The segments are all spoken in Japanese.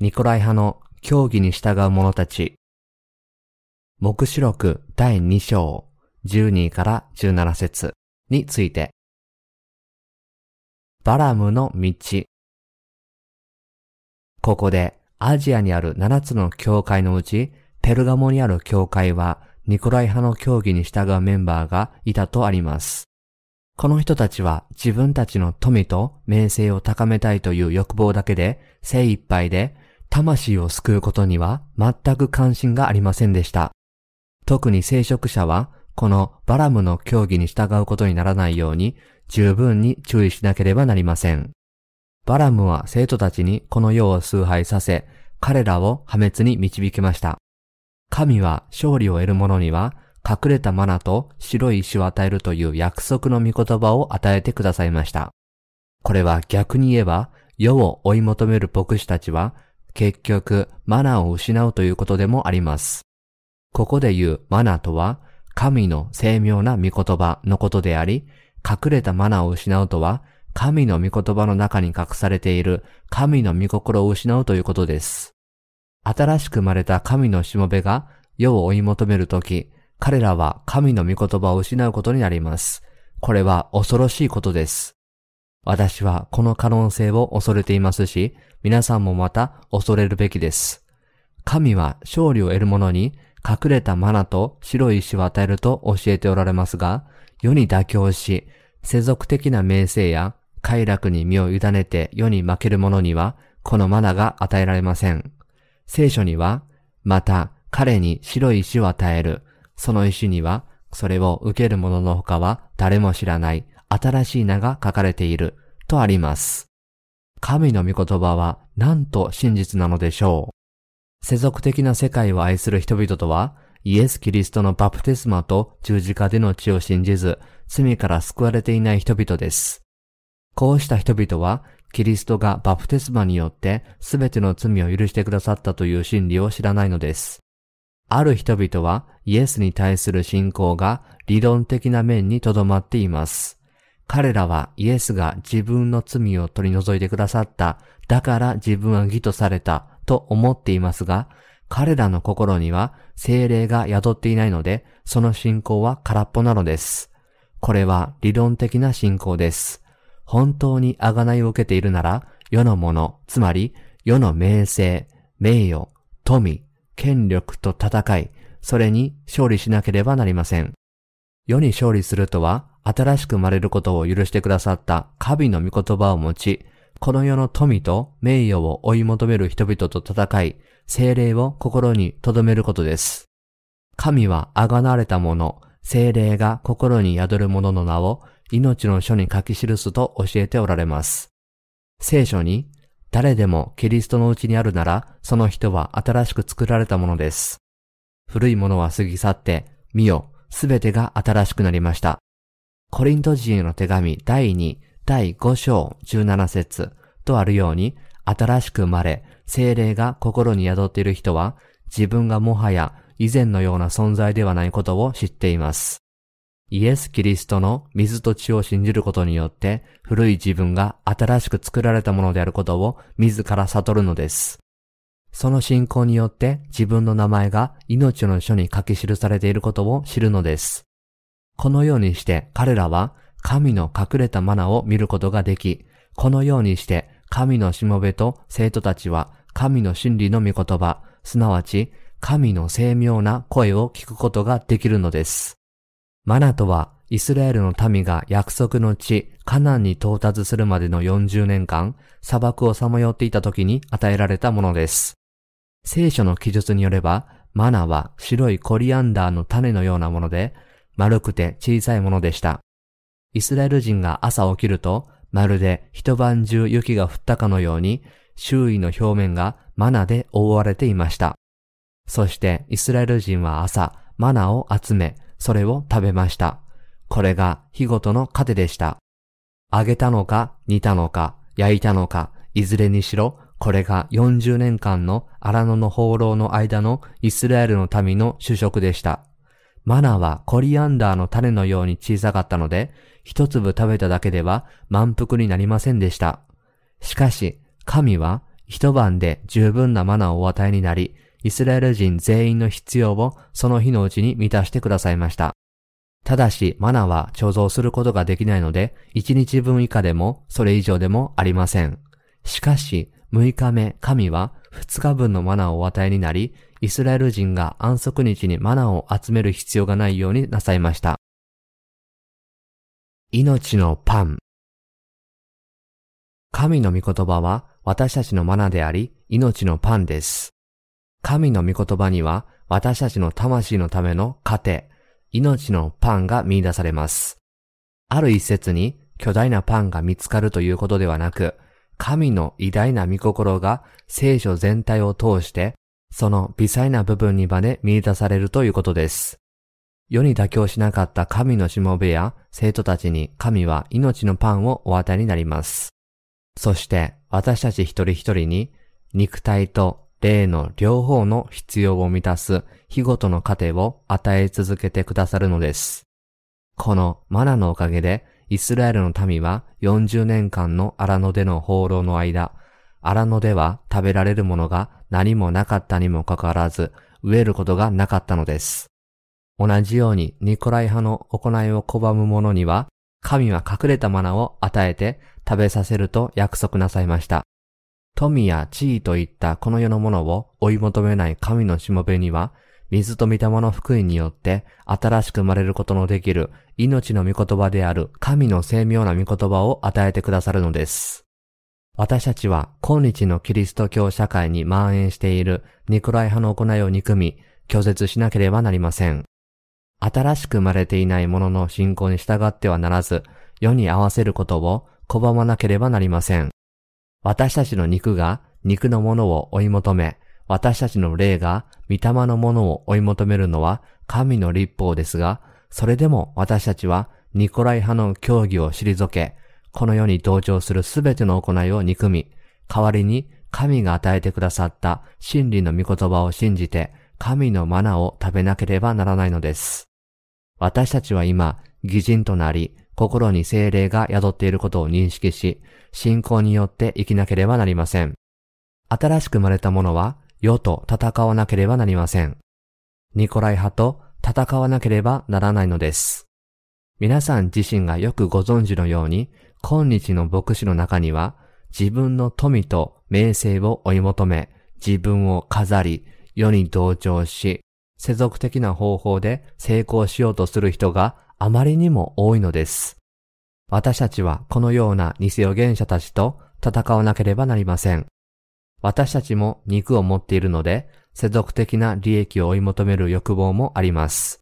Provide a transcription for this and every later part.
ニコライ派の教義に従う者たち。目視録第2章12から17節について。バラムの道。ここでアジアにある7つの教会のうち、ペルガモにある教会はニコライ派の教義に従うメンバーがいたとあります。この人たちは自分たちの富と名声を高めたいという欲望だけで精一杯で魂を救うことには全く関心がありませんでした。特に聖職者はこのバラムの教義に従うことにならないように十分に注意しなければなりません。バラムは生徒たちにこの世を崇拝させ、彼らを破滅に導きました。神は勝利を得る者には隠れたマナと白い石を与えるという約束の御言葉を与えてくださいました。これは逆に言えば、世を追い求める牧師たちは、結局マナーを失うということでもあります。ここで言うマナーとは、神の精妙な御言葉のことであり、隠れたマナーを失うとは、神の御言葉の中に隠されている神の御心を失うということです。新しく生まれた神のしもべが世を追い求めるとき、彼らは神の御言葉を失うことになります。これは恐ろしいことです。私はこの可能性を恐れていますし、皆さんもまた恐れるべきです。神は勝利を得る者に隠れたマナと白い石を与えると教えておられますが、世に妥協し、世俗的な名声や快楽に身を委ねて世に負ける者には、このマナが与えられません。聖書には、また彼に白い石を与える。その石には、それを受ける者の他は誰も知らない新しい名が書かれているとあります。神の御言葉は何と真実なのでしょう。世俗的な世界を愛する人々とは、イエス・キリストのバプテスマと十字架での血を信じず、罪から救われていない人々です。こうした人々は、キリストがバプテスマによって全ての罪を許してくださったという真理を知らないのです。ある人々はイエスに対する信仰が理論的な面にとどまっています。彼らはイエスが自分の罪を取り除いてくださった、だから自分は義とされたと思っていますが、彼らの心には精霊が宿っていないので、その信仰は空っぽなのです。これは理論的な信仰です。本当に贖いを受けているなら、世のもの、つまり世の名声、名誉、富、権力と戦い、それに勝利しなければなりません。世に勝利するとは、新しく生まれることを許してくださった神の御言葉を持ち、この世の富と名誉を追い求める人々と戦い、精霊を心に留めることです。神は贖われた者、精霊が心に宿る者の名を命の書に書き記すと教えておられます。聖書に誰でもキリストのうちにあるなら、その人は新しく作られたものです。古いものは過ぎ去って、見よ、すべてが新しくなりました。コリント人への手紙第2、第5章17節とあるように、新しく生まれ、精霊が心に宿っている人は、自分がもはや以前のような存在ではないことを知っています。イエス・キリストの水と血を信じることによって古い自分が新しく作られたものであることを自ら悟るのです。その信仰によって自分の名前が命の書に書き記されていることを知るのです。このようにして彼らは神の隠れたマナを見ることができ、このようにして神のしもべと生徒たちは神の真理の御言葉、すなわち神の精妙な声を聞くことができるのです。マナとはイスラエルの民が約束の地、カナンに到達するまでの40年間、砂漠をさまよっていた時に与えられたものです。聖書の記述によれば、マナは白いコリアンダーの種のようなもので、丸くて小さいものでした。イスラエル人が朝起きると、まるで一晩中雪が降ったかのように、周囲の表面がマナで覆われていました。そしてイスラエル人は朝、マナを集め、それを食べました。これが日ごとの糧でした。揚げたのか、煮たのか、焼いたのか、いずれにしろ、これが40年間の荒野の放浪の間のイスラエルの民の主食でした。マナはコリアンダーの種のように小さかったので、一粒食べただけでは満腹になりませんでした。しかし、神は一晩で十分なマナをお与えになり、イスラエル人全員の必要をその日のうちに満たしてくださいました。ただし、マナは貯蔵することができないので、1日分以下でも、それ以上でもありません。しかし、6日目、神は2日分のマナをお与えになり、イスラエル人が安息日にマナを集める必要がないようになさいました。命のパン。神の御言葉は私たちのマナであり、命のパンです。神の御言葉には私たちの魂のための糧、命のパンが見出されます。ある一節に巨大なパンが見つかるということではなく、神の偉大な御心が聖書全体を通して、その微細な部分にまで見出されるということです。世に妥協しなかった神のしもべや生徒たちに神は命のパンをお与えになります。そして私たち一人一人に肉体と霊の両方の必要を満たす日ごとの糧を与え続けてくださるのです。このマナのおかげで、イスラエルの民は40年間の荒野での放浪の間、荒野では食べられるものが何もなかったにもかかわらず、飢えることがなかったのです。同じようにニコライ派の行いを拒む者には、神は隠れたマナを与えて食べさせると約束なさいました。富や地位といったこの世のものを追い求めない神のしもべには、水と御霊の福音によって新しく生まれることのできる命の御言葉である神の精妙な御言葉を与えてくださるのです。私たちは今日のキリスト教社会に蔓延しているニコライ派の行いを憎み、拒絶しなければなりません。新しく生まれていないものの信仰に従ってはならず、世に合わせることを拒まなければなりません。私たちの肉が肉のものを追い求め、私たちの霊が御霊のものを追い求めるのは神の立法ですが、それでも私たちはニコライ派の教義を退け、この世に同調するすべての行いを憎み、代わりに神が与えてくださった真理の御言葉を信じて、神のマナを食べなければならないのです。私たちは今、偽人となり、心に精霊が宿っていることを認識し、信仰によって生きなければなりません。新しく生まれた者は、世と戦わなければなりません。ニコライ派と戦わなければならないのです。皆さん自身がよくご存知のように、今日の牧師の中には、自分の富と名声を追い求め、自分を飾り、世に同調し、世俗的な方法で成功しようとする人があまりにも多いのです。私たちはこのような偽預言者たちと戦わなければなりません。私たちも肉を持っているので、世俗的な利益を追い求める欲望もあります。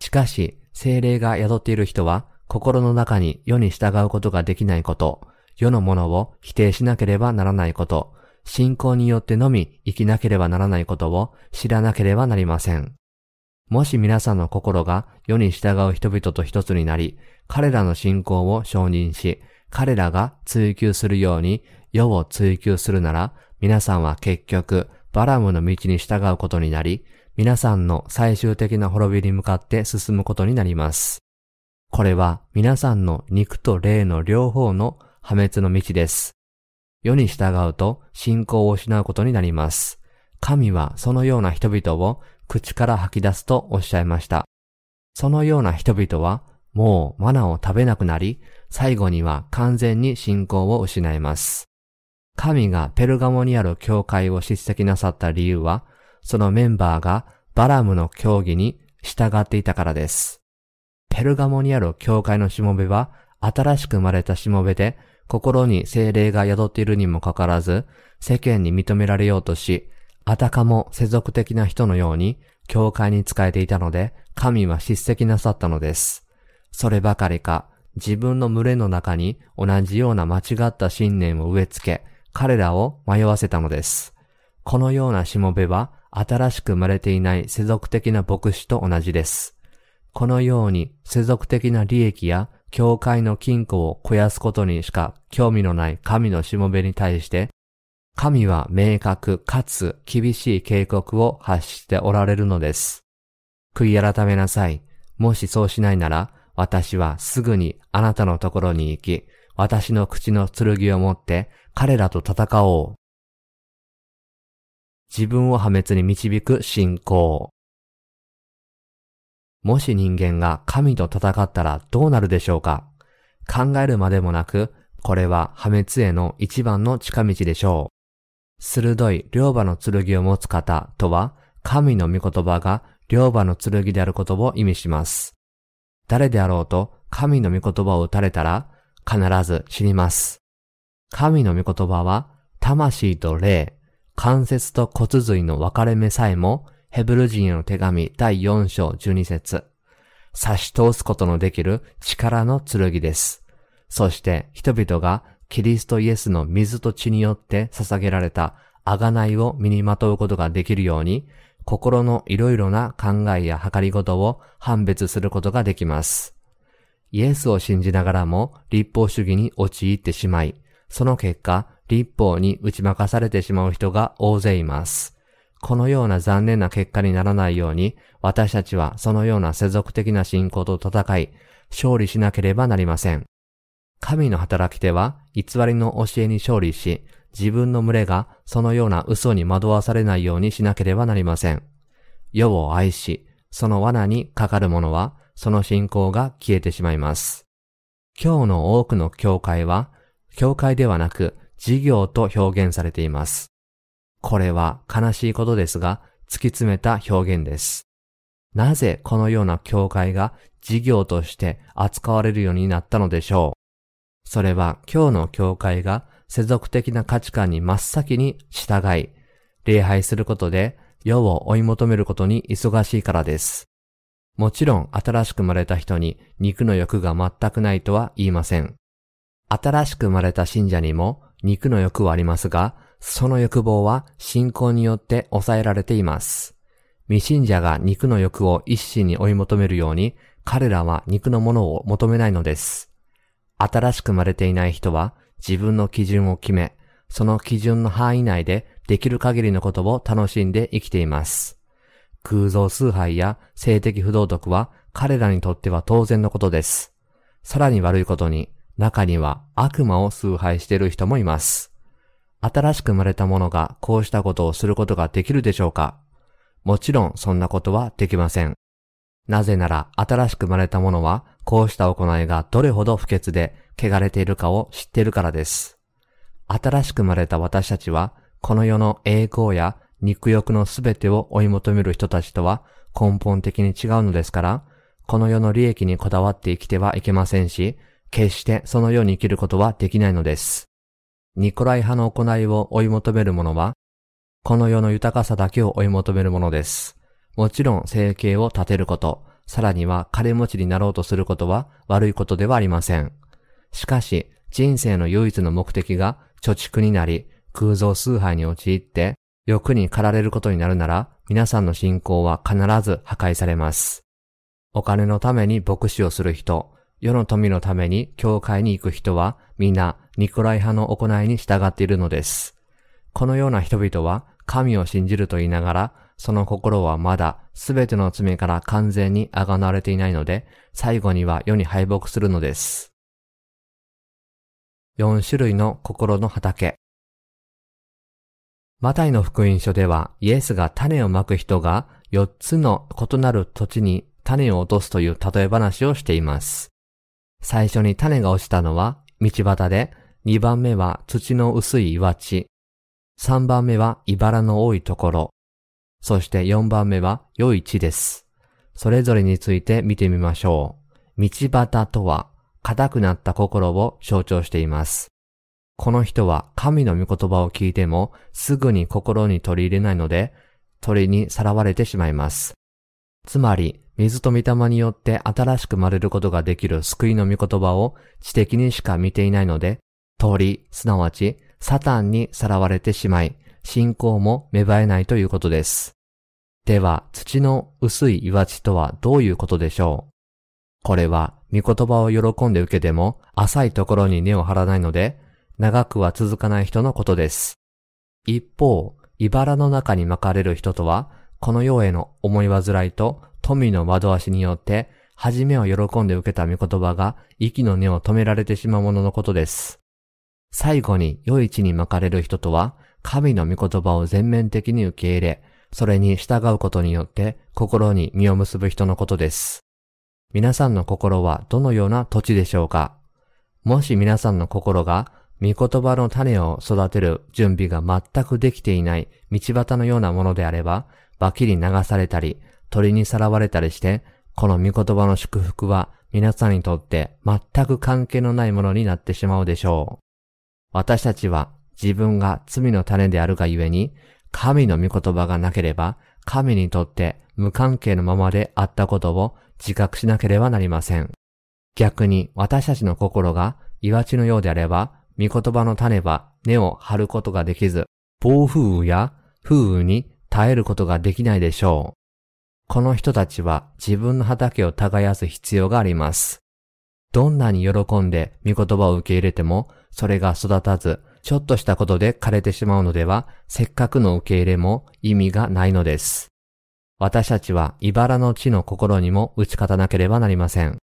しかし、精霊が宿っている人は、心の中に世に従うことができないこと、世のものを否定しなければならないこと、信仰によってのみ生きなければならないことを知らなければなりません。もし皆さんの心が世に従う人々と一つになり、彼らの信仰を承認し、彼らが追求するように世を追求するなら、皆さんは結局、バラムの道に従うことになり、皆さんの最終的な滅びに向かって進むことになります。これは皆さんの肉と霊の両方の破滅の道です。世に従うと信仰を失うことになります。神はそのような人々を口から吐き出すとおっしゃいました。そのような人々はもうマナを食べなくなり、最後には完全に信仰を失います。神がペルガモにある教会を叱責なさった理由は、そのメンバーがバラムの教義に従っていたからです。ペルガモにある教会のしもべは、新しく生まれたしもべで、心に精霊が宿っているにもかかわらず、世間に認められようとし、あたかも世俗的な人のように、教会に仕えていたので、神は叱責なさったのです。そればかりか、自分の群れの中に同じような間違った信念を植え付け、彼らを迷わせたのです。このようなしもべは、新しく生まれていない世俗的な牧師と同じです。このように世俗的な利益や教会の金庫を肥やすことにしか興味のない神のしもべに対して、神は明確かつ厳しい警告を発しておられるのです。悔い改めなさい。もしそうしないなら、私はすぐにあなたのところに行き、私の口の剣を持って彼らと戦おう。自分を破滅に導く信仰。もし人間が神と戦ったらどうなるでしょうか？考えるまでもなく、これは破滅への一番の近道でしょう。鋭い両刃の剣を持つ方とは、神の御言葉が両刃の剣であることを意味します。誰であろうと神の御言葉を打たれたら必ず死にます。神の御言葉は魂と霊、関節と骨髄の分かれ目さえもヘブル人への手紙第4章12節差し通すことのできる力の剣です。そして人々がキリストイエスの水と血によって捧げられた贖いを身にまとうことができるように、心のいろいろな考えや計りごとを判別することができます。イエスを信じながらも立法主義に陥ってしまい、その結果、立法に打ち負かされてしまう人が大勢います。このような残念な結果にならないように、私たちはそのような世俗的な信仰と戦い、勝利しなければなりません。神の働き手は偽りの教えに勝利し、自分の群れがそのような嘘に惑わされないようにしなければなりません。世を愛し、その罠にかかる者は、その信仰が消えてしまいます。今日の多くの教会は、教会ではなく事業と表現されています。これは悲しいことですが、突き詰めた表現です。なぜこのような教会が事業として扱われるようになったのでしょう？それは今日の教会が世俗的な価値観に真っ先に従い、礼拝することで世を追い求めることに忙しいからです。もちろん新しく生まれた人に肉の欲が全くないとは言いません。新しく生まれた信者にも肉の欲はありますが、その欲望は信仰によって抑えられています。未信者が肉の欲を一心に追い求めるように、彼らは肉のものを求めないのです。新しく生まれていない人は自分の基準を決め、その基準の範囲内でできる限りのことを楽しんで生きています。空洞崇拝や性的不道徳は彼らにとっては当然のことです。さらに悪いことに、中には悪魔を崇拝している人もいます。新しく生まれた者がこうしたことをすることができるでしょうか？もちろんそんなことはできません。なぜなら新しく生まれた者はこうした行いがどれほど不潔で汚れているかを知っているからです。新しく生まれた私たちはこの世の栄光や肉欲のすべてを追い求める人たちとは根本的に違うのですから、この世の利益にこだわって生きてはいけませんし、決してそのように生きることはできないのです。ニコライ派の行いを追い求める者は、この世の豊かさだけを追い求めるものです。もちろん生計を立てること、さらには金持ちになろうとすることは悪いことではありません。しかし、人生の唯一の目的が貯蓄になり、空洞崇拝に陥って、欲に駆られることになるなら、皆さんの信仰は必ず破壊されます。お金のために牧師をする人、世の富のために教会に行く人は、皆、ニコライ派の行いに従っているのです。このような人々は、神を信じると言いながら、その心はまだすべての罪から完全にあがなわれていないので、最後には世に敗北するのです。4種類の心の畑。マタイの福音書では、イエスが種をまく人が4つの異なる土地に種を落とすという例え話をしています。最初に種が落ちたのは道端で、2番目は土の薄い岩地、3番目は茨の多いところ、そして4番目は良い地です。それぞれについて見てみましょう。道端とは、硬くなった心を象徴しています。この人は神の御言葉を聞いてもすぐに心に取り入れないので、鳥にさらわれてしまいます。つまり、水と御霊によって新しく生まれることができる救いの御言葉を知的にしか見ていないので、鳥、すなわち、サタンにさらわれてしまい、信仰も芽生えないということです。では、土の薄い岩地とはどういうことでしょう？これは、御言葉を喜んで受けても、浅いところに根を張らないので、長くは続かない人のことです。一方、茨の中に巻かれる人とは、この世への思い煩いと富の惑わしによって、初めは喜んで受けた御言葉が息の根を止められてしまうもののことです。最後に良い地に巻かれる人とは、神の御言葉を全面的に受け入れ、それに従うことによって心に実を結ぶ人のことです。皆さんの心はどのような土地でしょうか？もし皆さんの心が御言葉の種を育てる準備が全くできていない道端のようなものであれば、バキに流されたり、鳥にさらわれたりして、この御言葉の祝福は皆さんにとって全く関係のないものになってしまうでしょう。私たちは自分が罪の種であるがゆえに、神の御言葉がなければ、神にとって無関係のままであったことを自覚しなければなりません。逆に私たちの心が岩地のようであれば、御言葉の種は根を張ることができず、暴風雨や風雨に耐えることができないでしょう。この人たちは自分の畑を耕す必要があります。どんなに喜んで御言葉を受け入れても、それが育たず、ちょっとしたことで枯れてしまうのでは、せっかくの受け入れも意味がないのです。私たちは茨の地の心にも打ち勝たなければなりません。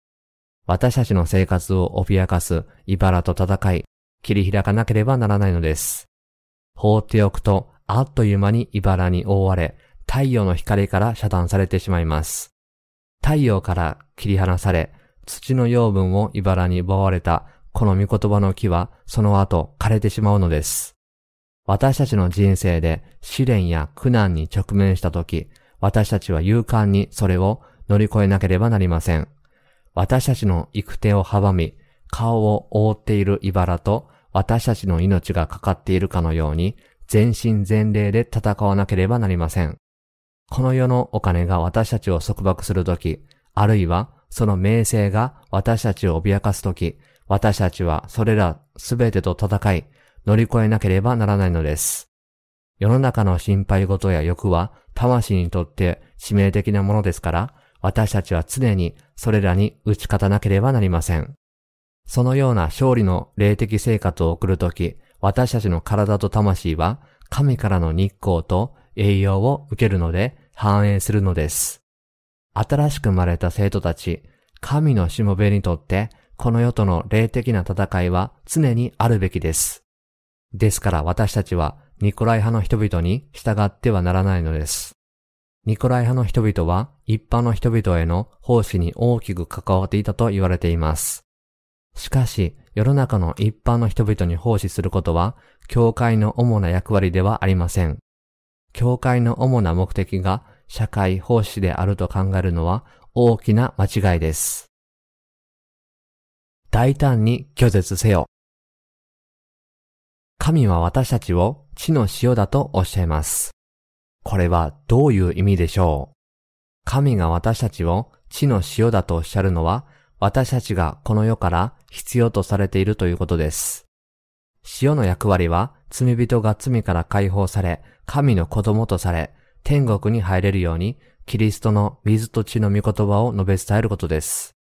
私たちの生活を脅かす茨と戦い、切り開かなければならないのです。放っておくと、あっという間に茨に覆われ、太陽の光から遮断されてしまいます。太陽から切り離され、土の養分を茨に奪われたこの御言葉の木はその後枯れてしまうのです。私たちの人生で試練や苦難に直面したとき、私たちは勇敢にそれを乗り越えなければなりません。私たちの行く手を阻み、顔を覆っている茨と私たちの命がかかっているかのように、全身全霊で戦わなければなりません。この世のお金が私たちを束縛するとき、あるいはその名声が私たちを脅かすとき、私たちはそれらすべてと戦い、乗り越えなければならないのです。世の中の心配事や欲は魂にとって致命的なものですから、私たちは常にそれらに打ち勝たなければなりません。そのような勝利の霊的生活を送るとき、私たちの体と魂は神からの日光と栄養を受けるので反映するのです。新しく生まれた生徒たち、神のしもべにとってこの世との霊的な戦いは常にあるべきです。ですから私たちはニコライ派の人々に従ってはならないのです。ニコライ派の人々は一般の人々への奉仕に大きく関わっていたと言われています。しかし、世の中の一般の人々に奉仕することは、教会の主な役割ではありません。教会の主な目的が社会奉仕であると考えるのは大きな間違いです。大胆に拒絶せよ。神は私たちを地の塩だとおっしゃいます。これはどういう意味でしょう？神が私たちを地の塩だとおっしゃるのは、私たちがこの世から必要とされているということです。塩の役割は、罪人が罪から解放され、神の子供とされ、天国に入れるように、キリストの水と血の御言葉を述べ伝えることです。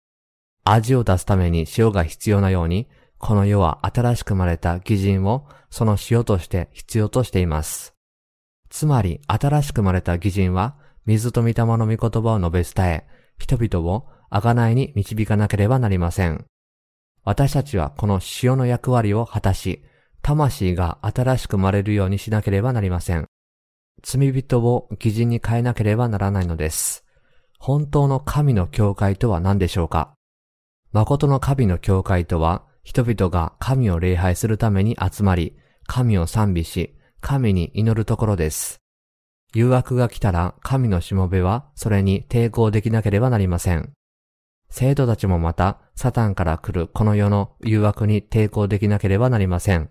味を出すために塩が必要なように、この世は新しく生まれた偽人をその塩として必要としています。つまり、新しく生まれた偽人は、水と御霊の御言葉を述べ伝え、人々を贖いに導かなければなりません。私たちはこの塩の役割を果たし、魂が新しく生まれるようにしなければなりません。罪人を偽人に変えなければならないのです。本当の神の教会とは何でしょうか？誠の神の教会とは、人々が神を礼拝するために集まり、神を賛美し、神に祈るところです。誘惑が来たら神のしもべはそれに抵抗できなければなりません。生徒たちもまたサタンから来るこの世の誘惑に抵抗できなければなりません。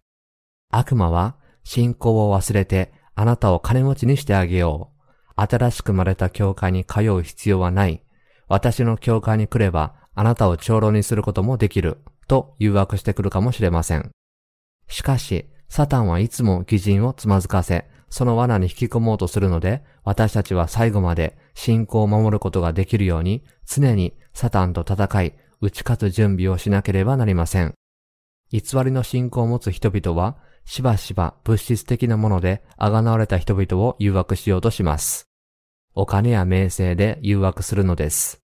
悪魔は信仰を忘れてあなたを金持ちにしてあげよう。新しく生まれた教会に通う必要はない。私の教会に来ればあなたを長老にすることもできる、と誘惑してくるかもしれません。しかし、サタンはいつも偽人をつまずかせ、その罠に引き込もうとするので、私たちは最後まで信仰を守ることができるように、常にサタンと戦い、打ち勝つ準備をしなければなりません。偽りの信仰を持つ人々は、しばしば物質的なもので贖われた人々を誘惑しようとします。お金や名声で誘惑するのです。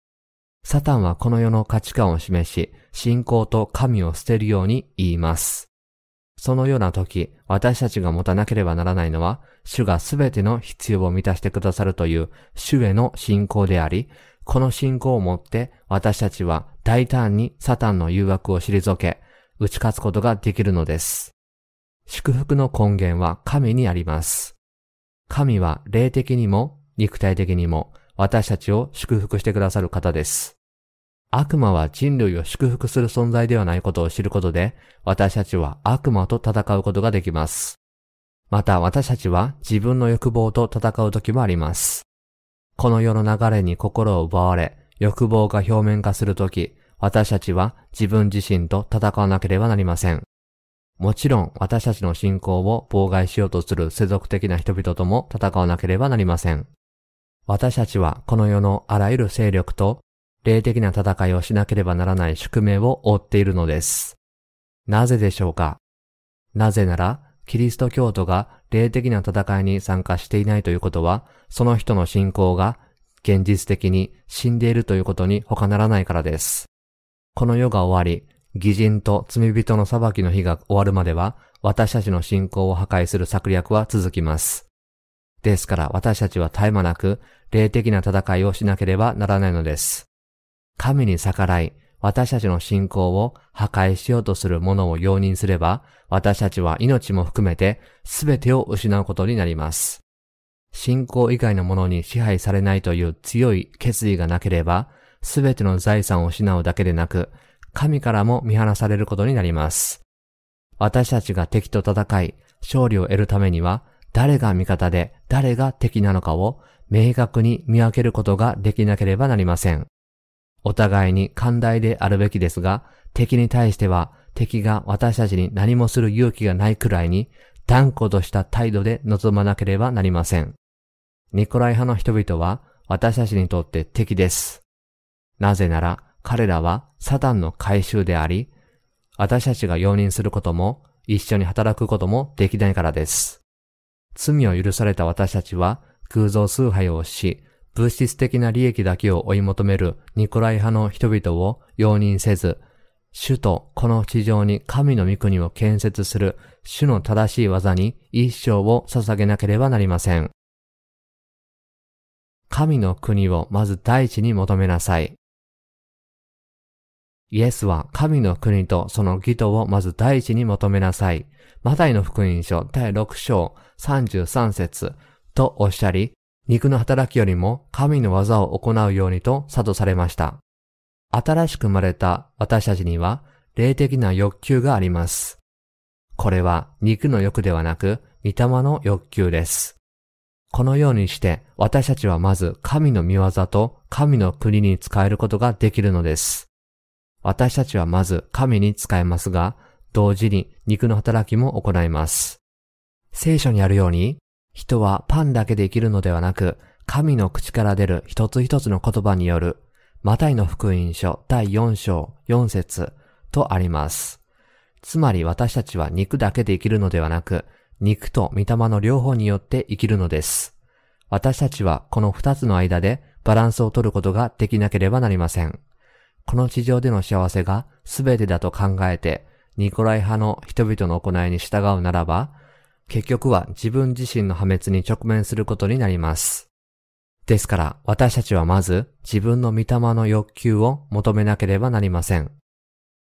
サタンはこの世の価値観を示し、信仰と神を捨てるように言います。そのような時、私たちが持たなければならないのは、主がすべての必要を満たしてくださるという主への信仰であり、この信仰をもって私たちは大胆にサタンの誘惑を退け、打ち勝つことができるのです。祝福の根源は神にあります。神は霊的にも肉体的にも私たちを祝福してくださる方です。悪魔は人類を祝福する存在ではないことを知ることで、私たちは悪魔と戦うことができます。また私たちは自分の欲望と戦う時もあります。この世の流れに心を奪われ、欲望が表面化するとき、私たちは自分自身と戦わなければなりません。もちろん私たちの信仰を妨害しようとする世俗的な人々とも戦わなければなりません。私たちはこの世のあらゆる勢力と霊的な戦いをしなければならない宿命を負っているのです。なぜでしょうか？なぜなら、キリスト教徒が霊的な戦いに参加していないということは、その人の信仰が現実的に死んでいるということに他ならないからです。この世が終わり、偽人と罪人の裁きの日が終わるまでは、私たちの信仰を破壊する策略は続きます。ですから私たちは絶え間なく霊的な戦いをしなければならないのです。神に逆らい、私たちの信仰を破壊しようとする者を容認すれば、私たちは命も含めて全てを失うことになります。信仰以外のものに支配されないという強い決意がなければ、全ての財産を失うだけでなく、神からも見放されることになります。私たちが敵と戦い、勝利を得るためには、誰が味方で誰が敵なのかを明確に見分けることができなければなりません。お互いに寛大であるべきですが、敵に対しては敵が私たちに何もする勇気がないくらいに断固とした態度で臨まなければなりません。ニコライ派の人々は私たちにとって敵です。なぜなら彼らはサタンの回収であり、私たちが容認することも一緒に働くこともできないからです。罪を許された私たちは空像崇拝をし、物質的な利益だけを追い求めるニコライ派の人々を容認せず、主とこの地上に神の御国を建設する主の正しい技に一生を捧げなければなりません。神の国をまず第一に求めなさい。イエスは神の国とその義とをまず第一に求めなさい。マタイの福音書第6章33節とおっしゃり、肉の働きよりも神の技を行うようにと諭されました。新しく生まれた私たちには霊的な欲求があります。これは肉の欲ではなく、御霊の欲求です。このようにして私たちはまず神の見業と神の国に使えることができるのです。私たちはまず神に使えますが、同時に肉の働きも行います。聖書にあるように、人はパンだけで生きるのではなく、神の口から出る一つ一つの言葉による、マタイの福音書第4章4節とあります。つまり私たちは肉だけで生きるのではなく、肉と御霊の両方によって生きるのです。私たちはこの二つの間でバランスを取ることができなければなりません。この地上での幸せが全てだと考えて、ニコライ派の人々の行いに従うならば、結局は自分自身の破滅に直面することになります。ですから私たちはまず自分の御霊の欲求を求めなければなりません。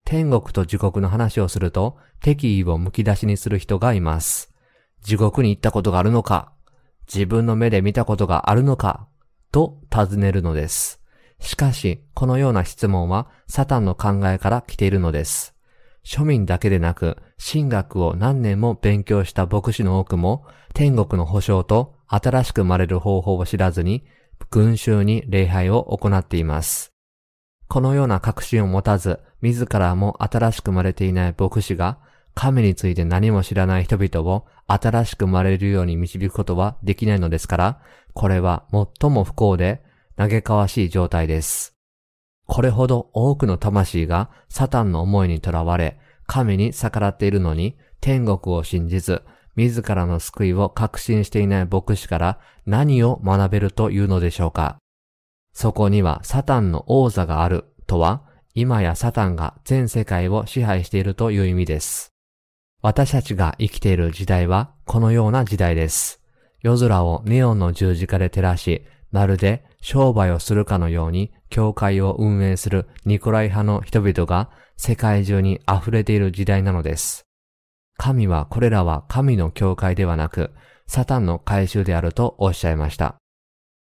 天国と地獄の話をすると敵意を剥き出しにする人がいます。地獄に行ったことがあるのか自分の目で見たことがあるのかと尋ねるのです。しかし、このような質問はサタンの考えから来ているのです。庶民だけでなく、神学を何年も勉強した牧師の多くも、天国の保証と新しく生まれる方法を知らずに、群衆に礼拝を行っています。このような確信を持たず、自らも新しく生まれていない牧師が、神について何も知らない人々を新しく生まれるように導くことはできないのですから、これは最も不幸で嘆かわしい状態です。これほど多くの魂がサタンの思いにとらわれ、神に逆らっているのに、天国を信じず、自らの救いを確信していない牧師から何を学べるというのでしょうか。そこにはサタンの王座があるとは、今やサタンが全世界を支配しているという意味です。私たちが生きている時代はこのような時代です。夜空をネオンの十字架で照らし、まるで商売をするかのように教会を運営するニコライ派の人々が世界中に溢れている時代なのです。神はこれらは神の教会ではなく、サタンの回収であるとおっしゃいました。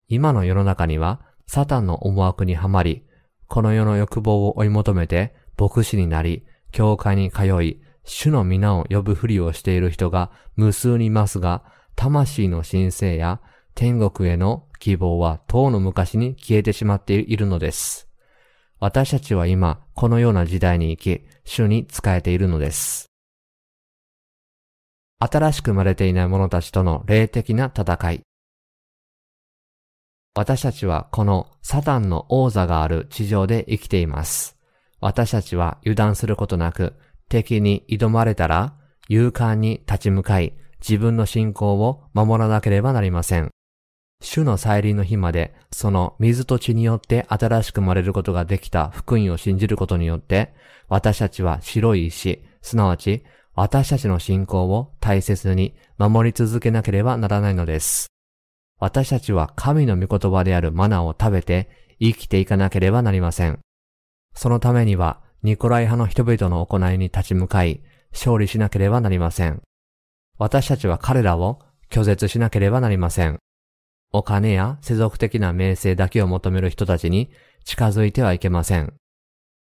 今の世の中には、サタンの思惑にはまり、この世の欲望を追い求めて牧師になり、教会に通い、主の皆を呼ぶふりをしている人が無数にいますが、魂の神聖や天国への希望は遠の昔に消えてしまっているのです。私たちは今、このような時代に生き、主に仕えているのです。新しく生まれていない者たちとの霊的な戦い。私たちはこのサタンの王座がある地上で生きています。私たちは油断することなく、敵に挑まれたら、勇敢に立ち向かい、自分の信仰を守らなければなりません。主の再臨の日まで、その水と血によって新しく生まれることができた福音を信じることによって、私たちは白い石、すなわち私たちの信仰を大切に守り続けなければならないのです。私たちは神の御言葉であるマナーを食べて生きていかなければなりません。そのためには、ニコライ派の人々の行いに立ち向かい、勝利しなければなりません。私たちは彼らを拒絶しなければなりません。お金や世俗的な名声だけを求める人たちに近づいてはいけません。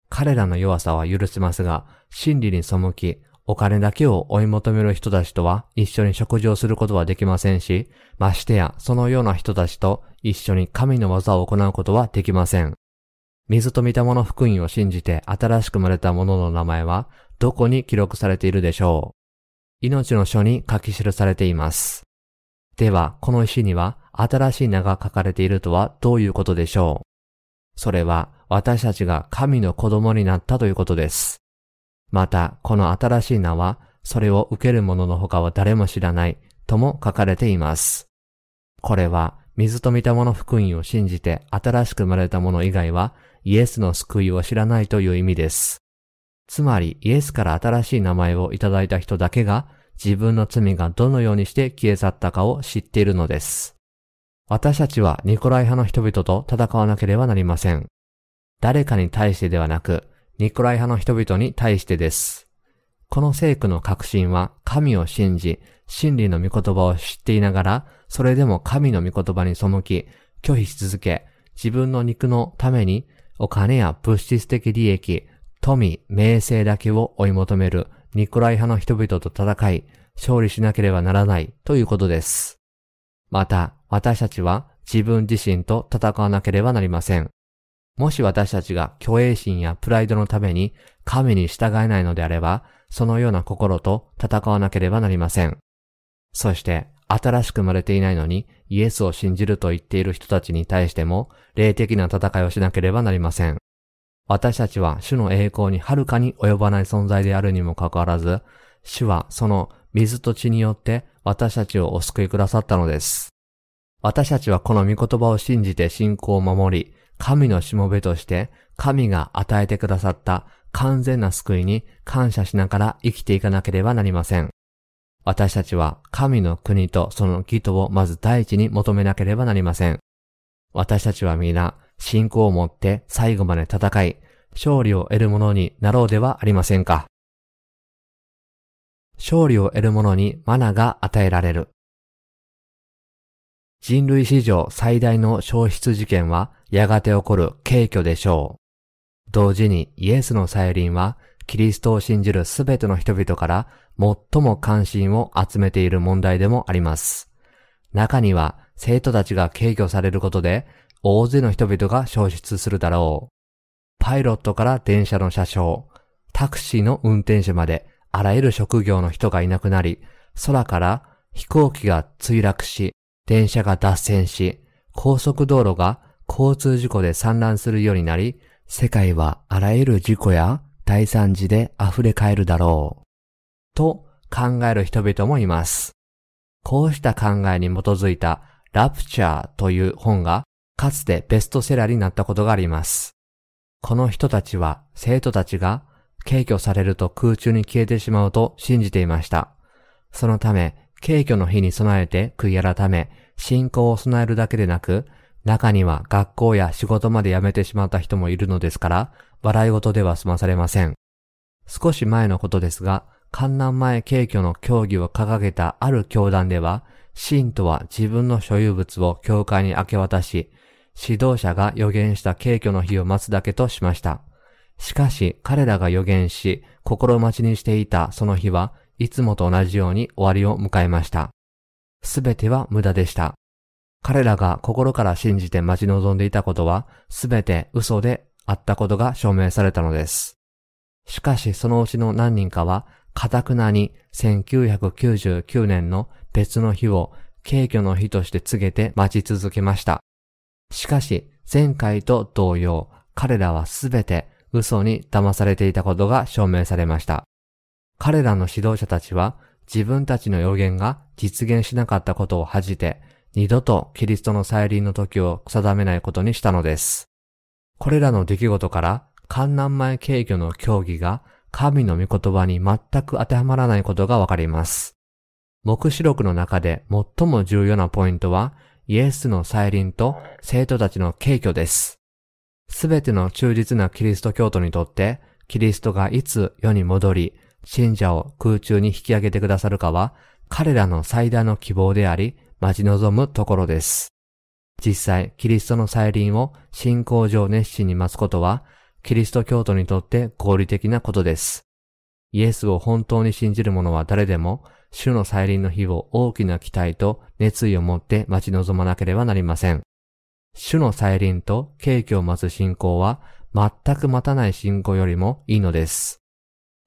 彼らの弱さは許せますが、真理に背き、お金だけを追い求める人たちとは一緒に食事をすることはできませんし、ましてやそのような人たちと一緒に神の技を行うことはできません。水と御霊の福音を信じて新しく生まれた者の名前はどこに記録されているでしょう命の書に書き記されています。では、この石には新しい名が書かれているとはどういうことでしょう？それは私たちが神の子供になったということです。また、この新しい名は、それを受ける者の他は誰も知らないとも書かれています。これは、水と御霊の福音を信じて新しく生まれた者以外は、イエスの救いを知らないという意味です。つまり、イエスから新しい名前をいただいた人だけが、自分の罪がどのようにして消え去ったかを知っているのです。私たちはニコライ派の人々と戦わなければなりません。誰かに対してではなく、ニコライ派の人々に対してです。この聖句の確信は神を信じ、真理の御言葉を知っていながら、それでも神の御言葉に背き、拒否し続け、自分の肉のためにお金や物質的利益、富、名声だけを追い求めるニコライ派の人々と戦い、勝利しなければならないということです。また、私たちは自分自身と戦わなければなりません。もし私たちが虚栄心やプライドのために神に従えないのであれば、そのような心と戦わなければなりません。そして、新しく生まれていないのにイエスを信じると言っている人たちに対しても、霊的な戦いをしなければなりません。私たちは主の栄光にはるかに及ばない存在であるにもかかわらず、主はその水と血によって私たちをお救いくださったのです。私たちはこの御言葉を信じて信仰を守り、神のしもべとして神が与えてくださった完全な救いに感謝しながら生きていかなければなりません。私たちは神の国とその義とをまず第一に求めなければなりません。私たちは皆信仰を持って最後まで戦い、勝利を得る者になろうではありませんか。勝利を得る者にマナが与えられる。人類史上最大の消失事件はやがて起こる軽挙でしょう。同時にイエスの再臨はキリストを信じるすべての人々から最も関心を集めている問題でもあります。中には生徒たちが軽挙されることで大勢の人々が消失するだろう。パイロットから電車の車掌、タクシーの運転手まであらゆる職業の人がいなくなり、空から飛行機が墜落し、電車が脱線し、高速道路が交通事故で散乱するようになり、世界はあらゆる事故や大惨事で溢れ返るだろう。と考える人々もいます。こうした考えに基づいたラプチャーという本がかつてベストセラーになったことがあります。この人たちは生徒たちが軽挙されると空中に消えてしまうと信じていました。そのため、軽挙の日に備えて悔い改め、信仰を備えるだけでなく、中には学校や仕事まで辞めてしまった人もいるのですから、笑い事では済まされません。少し前のことですが、観南前軽挙の競技を掲げたある教団では、信徒は自分の所有物を教会に明け渡し、指導者が予言した軽挙の日を待つだけとしました。しかし彼らが予言し、心待ちにしていたその日はいつもと同じように終わりを迎えました。すべては無駄でした。彼らが心から信じて待ち望んでいたことは、すべて嘘であったことが証明されたのです。しかしそのうちの何人かは、かたくなに1999年の別の日を軽挙の日として告げて待ち続けました。しかし、前回と同様、彼らはすべて嘘に騙されていたことが証明されました。彼らの指導者たちは自分たちの予言が実現しなかったことを恥じて、二度とキリストの再臨の時を定めないことにしたのです。これらの出来事から、観南前軽挙の教義が神の御言葉に全く当てはまらないことがわかります。目視録の中で最も重要なポイントは、イエスの再臨と生徒たちの軽挙です。すべての忠実なキリスト教徒にとって、キリストがいつ世に戻り、信者を空中に引き上げてくださるかは、彼らの最大の希望であり、待ち望むところです。実際、キリストの再臨を信仰上熱心に待つことは、キリスト教徒にとって合理的なことです。イエスを本当に信じる者は誰でも、主の再臨の日を大きな期待と熱意を持って待ち望まなければなりません。主の再臨と景気を待つ信仰は全く待たない信仰よりもいいのです。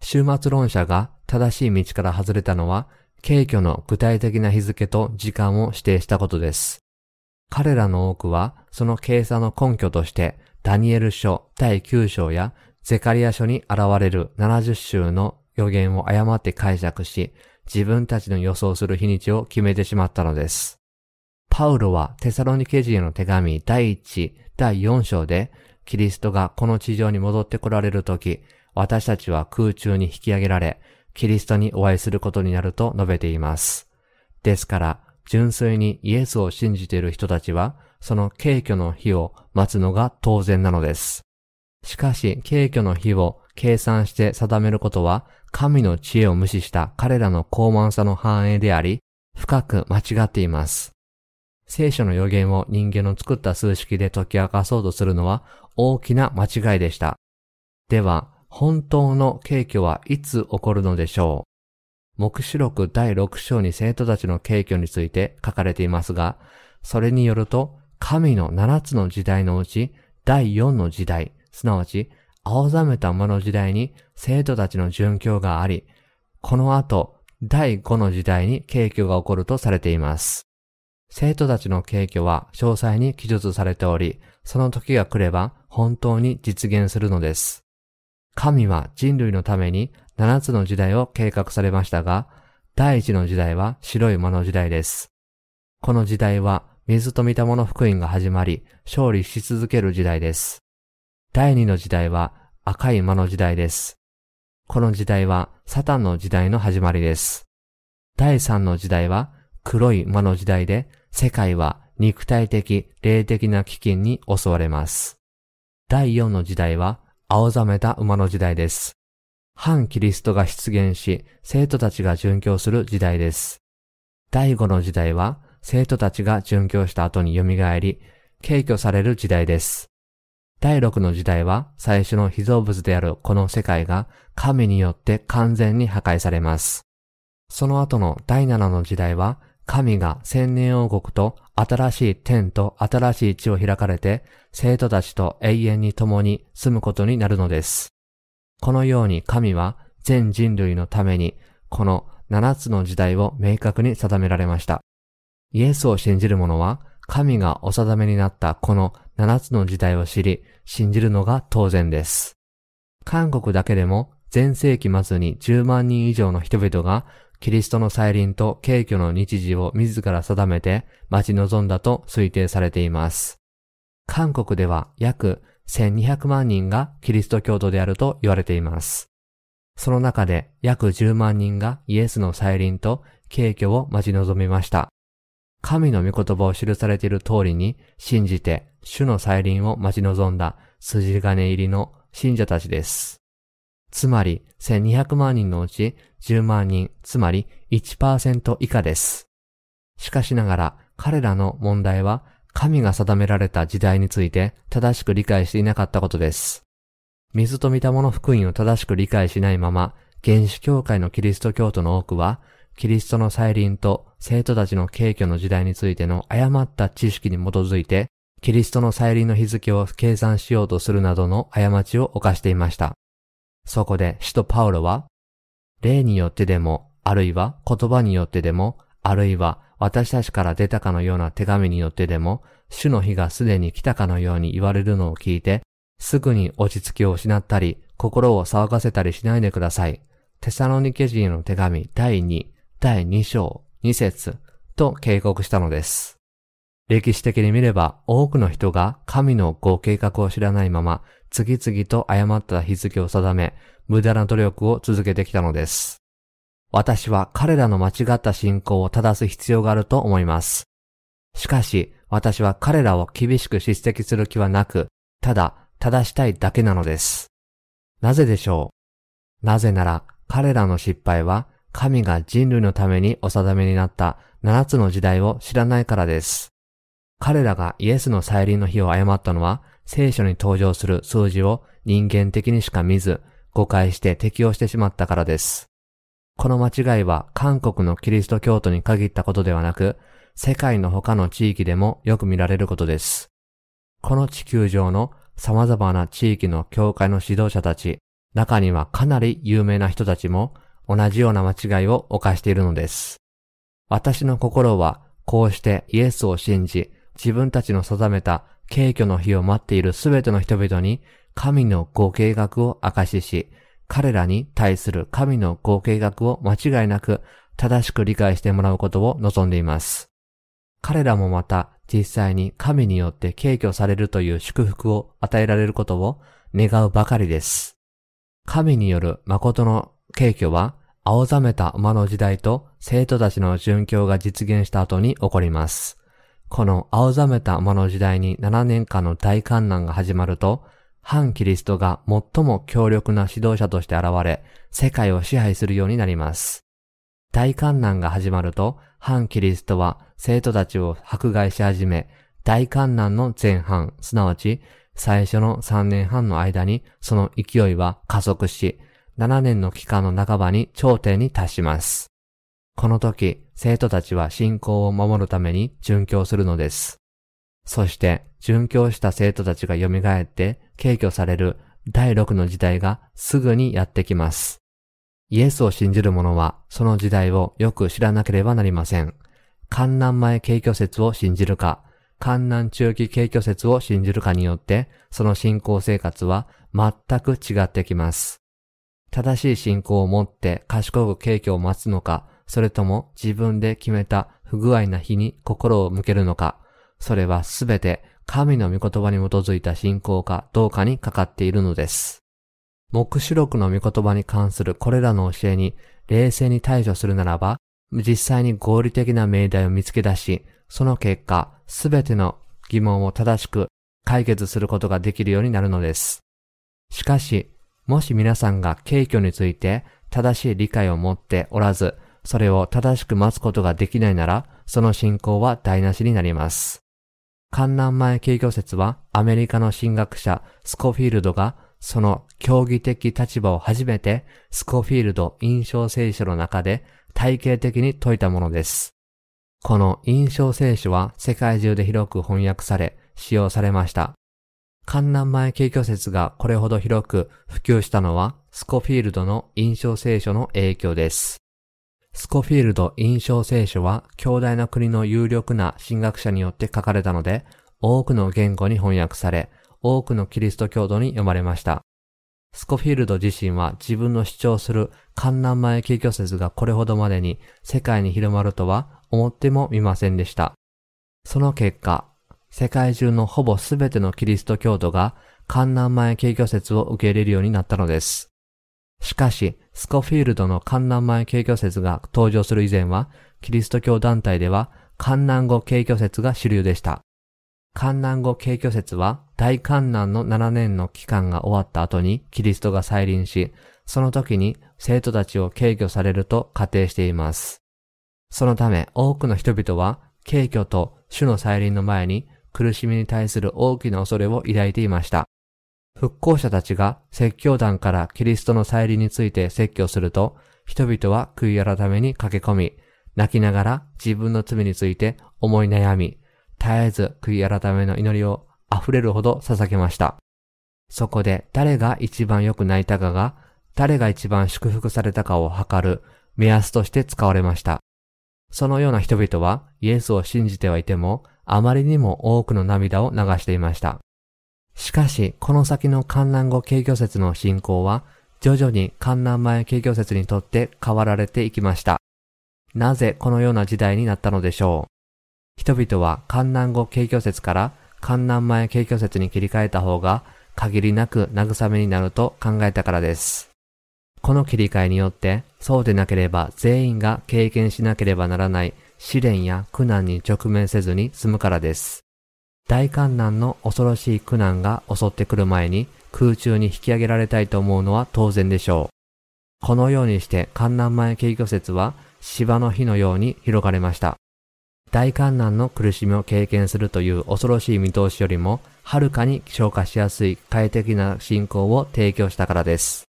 終末論者が正しい道から外れたのは、景挙の具体的な日付と時間を指定したことです。彼らの多くは、その計算の根拠として、ダニエル書第9章やゼカリア書に現れる70週の予言を誤って解釈し、自分たちの予想する日にちを決めてしまったのです。パウロはテサロニケ人への手紙第1、第4章で、キリストがこの地上に戻って来られるとき、私たちは空中に引き上げられ、キリストにお会いすることになると述べています。ですから、純粋にイエスを信じている人たちは、その軽挙の日を待つのが当然なのです。しかし、軽挙の日を計算して定めることは、神の知恵を無視した彼らの高慢さの反映であり、深く間違っています。聖書の予言を人間の作った数式で解き明かそうとするのは大きな間違いでした。では、本当の景挙はいつ起こるのでしょう目視録第6章に生徒たちの景挙について書かれていますが、それによると、神の7つの時代のうち、第4の時代、すなわち、青ざめた馬の時代に生徒たちの殉教があり、この後、第5の時代に景挙が起こるとされています。生徒たちの景挙は詳細に記述されており、その時が来れば本当に実現するのです。神は人類のために7つの時代を計画されましたが、第一の時代は白い馬の時代です。この時代は水と見たもの福音が始まり、勝利し続ける時代です。第二の時代は赤い馬の時代です。この時代はサタンの時代の始まりです。第三の時代は黒い馬の時代で、世界は肉体的、霊的な危機に襲われます。第四の時代は青ざめた馬の時代です。反キリストが出現し、生徒たちが殉教する時代です。第五の時代は、生徒たちが殉教した後に蘇り、敬挙される時代です。第六の時代は、最初の被造物であるこの世界が神によって完全に破壊されます。その後の第七の時代は、神が千年王国と新しい天と新しい地を開かれて、生徒たちと永遠に共に住むことになるのです。このように神は全人類のために、この七つの時代を明確に定められました。イエスを信じる者は、神がお定めになったこの七つの時代を知り、信じるのが当然です。韓国だけでも前世紀末に10万人以上の人々がキリストの再臨と敬挙の日時を自ら定めて待ち望んだと推定されています。韓国では約1200万人がキリスト教徒であると言われています。その中で約10万人がイエスの再臨と敬虚を待ち望みました。神の御言葉を記されている通りに信じて主の再臨を待ち望んだ筋金入りの信者たちです。つまり1200万人のうち10万人、つまり1%以下です。しかしながら彼らの問題は神が定められた時代について正しく理解していなかったことです。水と見たもの福音を正しく理解しないまま、原始教会のキリスト教徒の多くは、キリストの再臨と生徒たちの敬虚の時代についての誤った知識に基づいて、キリストの再臨の日付を計算しようとするなどの過ちを犯していました。そこで使徒パウロは、霊によってでも、あるいは言葉によってでも、あるいは私たちから出たかのような手紙によってでも、主の日がすでに来たかのように言われるのを聞いて、すぐに落ち着きを失ったり、心を騒がせたりしないでください。テサロニケ人の手紙第2、第2章、2節と警告したのです。歴史的に見れば多くの人が神のご計画を知らないまま次々と誤った日付を定め無駄な努力を続けてきたのです。私は彼らの間違った信仰を正す必要があると思います。しかし私は彼らを厳しく叱責する気はなく、ただ正したいだけなのです。なぜでしょう？なぜなら彼らの失敗は神が人類のためにお定めになった七つの時代を知らないからです。彼らがイエスの再臨の日を誤ったのは聖書に登場する数字を人間的にしか見ず誤解して適用してしまったからです。この間違いは韓国のキリスト教徒に限ったことではなく世界の他の地域でもよく見られることです。この地球上の様々な地域の教会の指導者たち、中にはかなり有名な人たちも同じような間違いを犯しているのです。私の心はこうしてイエスを信じ、自分たちの定めた敬虚の日を待っているすべての人々に神のご計画を明かしし、彼らに対する神のご計画を間違いなく正しく理解してもらうことを望んでいます。彼らもまた実際に神によって敬虚されるという祝福を与えられることを願うばかりです。神による誠の敬虚は、青ざめた馬の時代と生徒たちの殉教が実現した後に起こります。この青ざめた馬の時代に7年間の大観難が始まると、反キリストが最も強力な指導者として現れ、世界を支配するようになります。大観難が始まると、反キリストは生徒たちを迫害し始め、大観難の前半、すなわち最初の3年半の間にその勢いは加速し、7年の期間の半ばに頂点に達します。この時、生徒たちは信仰を守るために殉教するのです。そして、殉教した生徒たちが蘇って敬挙される第6の時代がすぐにやってきます。イエスを信じる者はその時代をよく知らなければなりません。観南前景挙説を信じるか、観南中期景挙説を信じるかによって、その信仰生活は全く違ってきます。正しい信仰を持って賢く景挙を待つのか、それとも自分で決めた不具合な日に心を向けるのか、それはすべて神の御言葉に基づいた信仰かどうかにかかっているのです。目視録の御言葉に関するこれらの教えに冷静に対処するならば、実際に合理的な命題を見つけ出し、その結果、すべての疑問を正しく解決することができるようになるのです。しかし、もし皆さんが敬虚について正しい理解を持っておらず、それを正しく待つことができないなら、その信仰は台無しになります。観南前敬虚説はアメリカの神学者スコフィールドがその競技的立場を初めてスコフィールド印象聖書の中で体系的に説いたものです。この印象聖書は世界中で広く翻訳され、使用されました。観南前景挙説がこれほど広く普及したのは、スコフィールドの印象聖書の影響です。スコフィールド印象聖書は、強大な国の有力な神学者によって書かれたので、多くの言語に翻訳され、多くのキリスト教徒に読まれました。スコフィールド自身は自分の主張する観南前景挙説がこれほどまでに世界に広まるとは思ってもみませんでした。その結果、世界中のほぼすべてのキリスト教徒が観南前景挙説を受け入れるようになったのです。しかし、スコフィールドの観南前景挙説が登場する以前は、キリスト教団体では、観南後景挙説が主流でした。観南後景挙説は、大観南の7年の期間が終わった後にキリストが再臨し、その時に生徒たちを軽挙されると仮定しています。そのため多くの人々は軽挙と主の再臨の前に苦しみに対する大きな恐れを抱いていました。復興者たちが説教団からキリストの再臨について説教すると、人々は悔い改めに駆け込み、泣きながら自分の罪について思い悩み、絶えず悔い改めの祈りを溢れるほど捧げました。そこで誰が一番良く泣いたかが、誰が一番祝福されたかを測る目安として使われました。そのような人々はイエスを信じてはいても、あまりにも多くの涙を流していました。しかし、この先の観覧後景挙説の進行は、徐々に観覧前景挙説にとって変わられていきました。なぜこのような時代になったのでしょう？人々は観覧後景挙説から観覧前景挙説に切り替えた方が限りなく慰めになると考えたからです。この切り替えによって、そうでなければ全員が経験しなければならない試練や苦難に直面せずに済むからです。大観難の恐ろしい苦難が襲ってくる前に空中に引き上げられたいと思うのは当然でしょう。このようにして観難前景挙説は芝の火のように広がれました。大観難の苦しみを経験するという恐ろしい見通しよりも、はるかに消化しやすい快適な信仰を提供したからです。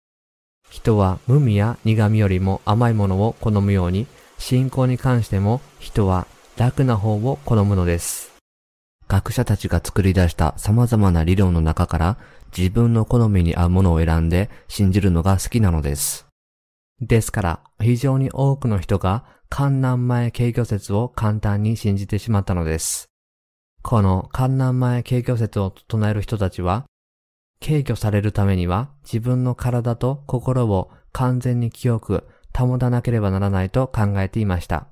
人は無味や苦味よりも甘いものを好むように、信仰に関しても人は楽な方を好むのです。学者たちが作り出した様々な理論の中から自分の好みに合うものを選んで信じるのが好きなのです。ですから、非常に多くの人が観南前軽挙説を簡単に信じてしまったのです。この観南前軽挙説を唱える人たちは、軽挙されるためには自分の体と心を完全に清く保たなければならないと考えていました。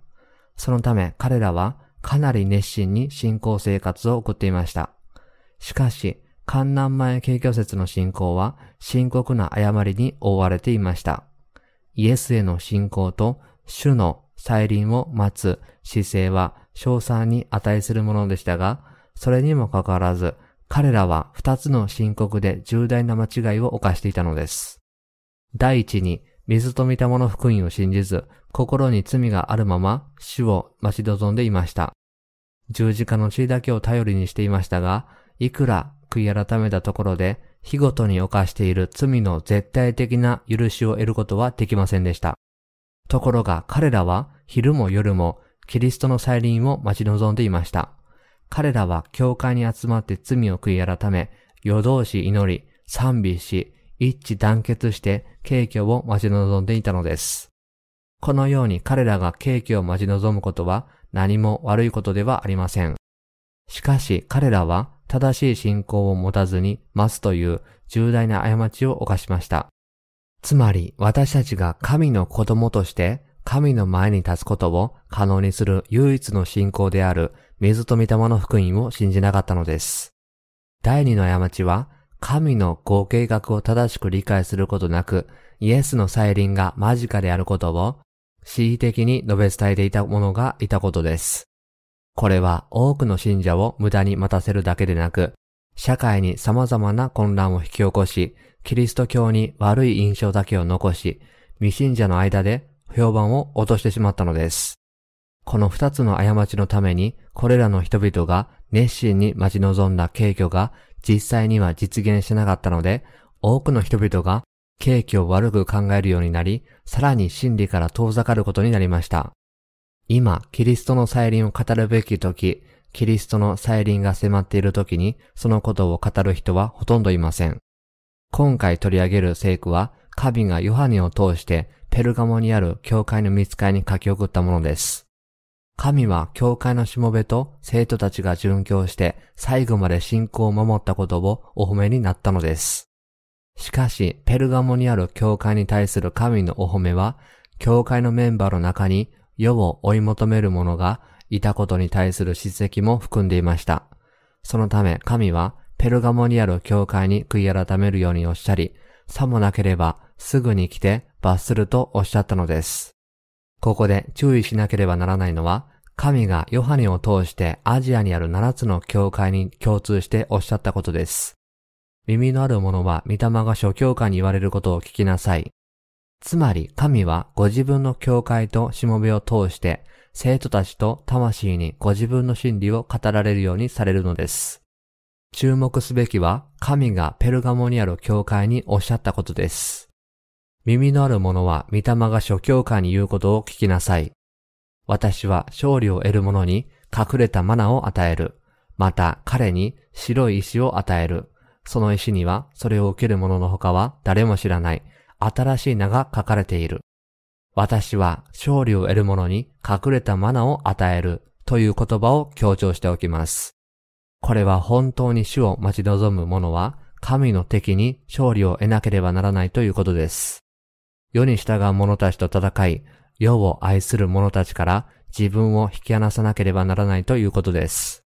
そのため彼らはかなり熱心に信仰生活を送っていました。しかし、観南前軽挙説の信仰は深刻な誤りに覆われていました。イエスへの信仰と主の再臨を待つ姿勢は賞賛に値するものでしたが、それにもかかわらず、彼らは二つの深刻で重大な間違いを犯していたのです。第一に、水と見たもの福音を信じず、心に罪があるまま死を待ち望んでいました。十字架の血だけを頼りにしていましたが、いくら悔い改めたところで、日ごとに犯している罪の絶対的な許しを得ることはできませんでした。ところが彼らは昼も夜もキリストの再臨を待ち望んでいました。彼らは教会に集まって罪を悔い改め、夜通し祈り、賛美し、一致団結して景挙を待ち望んでいたのです。このように彼らが景挙を待ち望むことは何も悪いことではありません。しかし彼らは正しい信仰を持たずに待つという重大な過ちを犯しました。つまり私たちが神の子供として神の前に立つことを可能にする唯一の信仰である水と御霊の福音を信じなかったのです。第二の過ちは神の合計学を正しく理解することなくイエスの再臨が間近であることを恣意的に述べ伝えていた者がいたことです。これは多くの信者を無駄に待たせるだけでなく、社会に様々な混乱を引き起こし、キリスト教に悪い印象だけを残し、未信者の間で評判を落としてしまったのです。この二つの過ちのために、これらの人々が熱心に待ち望んだ景挙が実際には実現しなかったので、多くの人々が景挙を悪く考えるようになり、さらに真理から遠ざかることになりました。今、キリストの再臨を語るべき時、キリストの再臨が迫っている時に、そのことを語る人はほとんどいません。今回取り上げる聖句は、神がヨハネを通してペルガモにある教会の見つかりに書き送ったものです。神は教会のしもべと生徒たちが殉教して最後まで信仰を守ったことをお褒めになったのです。しかし、ペルガモにある教会に対する神のお褒めは、教会のメンバーの中に世を追い求める者がいたことに対する叱責も含んでいました。そのため神はペルガモにある教会に悔い改めるようにおっしゃり、さもなければすぐに来て罰するとおっしゃったのです。ここで注意しなければならないのは、神がヨハネを通してアジアにある7つの教会に共通しておっしゃったことです。耳のある者は御霊が諸教会に言われることを聞きなさい。つまり神はご自分の教会としもべを通して生徒たちと魂にご自分の真理を語られるようにされるのです。注目すべきは神がペルガモにある教会におっしゃったことです。耳のある者は御霊が諸教会に言うことを聞きなさい。私は勝利を得る者に隠れたマナを与える。また彼に白い石を与える。その石にはそれを受ける者の他は誰も知らない。新しい名が書かれている。私は勝利を得る者に隠れたマナを与えるという言葉を強調しておきます。これは本当に主を待ち望む者は神の敵に勝利を得なければならないということです。世に従う者たちと戦い、世を愛する者たちから自分を引き離さなければならないということです。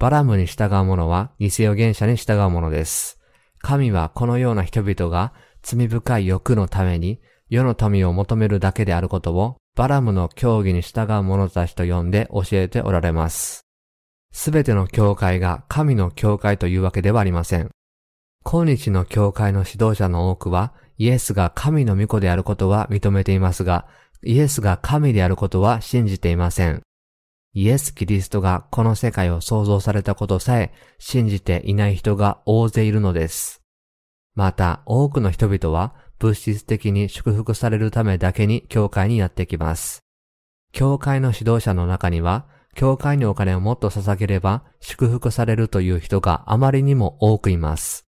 バラムに従う者は偽予言者に従う者です。神はこのような人々が罪深い欲のために世の富を求めるだけであることをバラムの教義に従う者たちと呼んで教えておられます。すべての教会が神の教会というわけではありません。今日の教会の指導者の多くはイエスが神の御子であることは認めていますが、イエスが神であることは信じていません。イエス・キリストがこの世界を創造されたことさえ信じていない人が大勢いるのです。また多くの人々は物質的に祝福されるためだけに教会にやってきます。教会の指導者の中には、教会にお金をもっと捧げれば祝福されるという人があまりにも多くいます。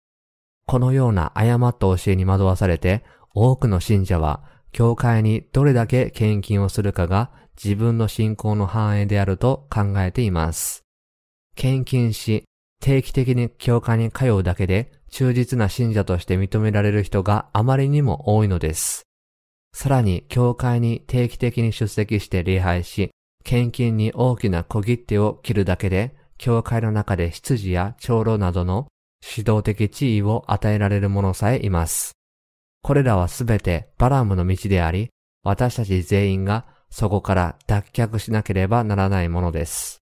このような誤った教えに惑わされて、多くの信者は教会にどれだけ献金をするかが自分の信仰の繁栄であると考えています。献金し、定期的に教会に通うだけで忠実な信者として認められる人があまりにも多いのです。さらに、教会に定期的に出席して礼拝し、献金に大きな小切手を切るだけで、教会の中で執事や長老などの指導的地位を与えられる者さえいます。これらはすべてバラムの道であり、私たち全員がそこから脱却しなければならないものです。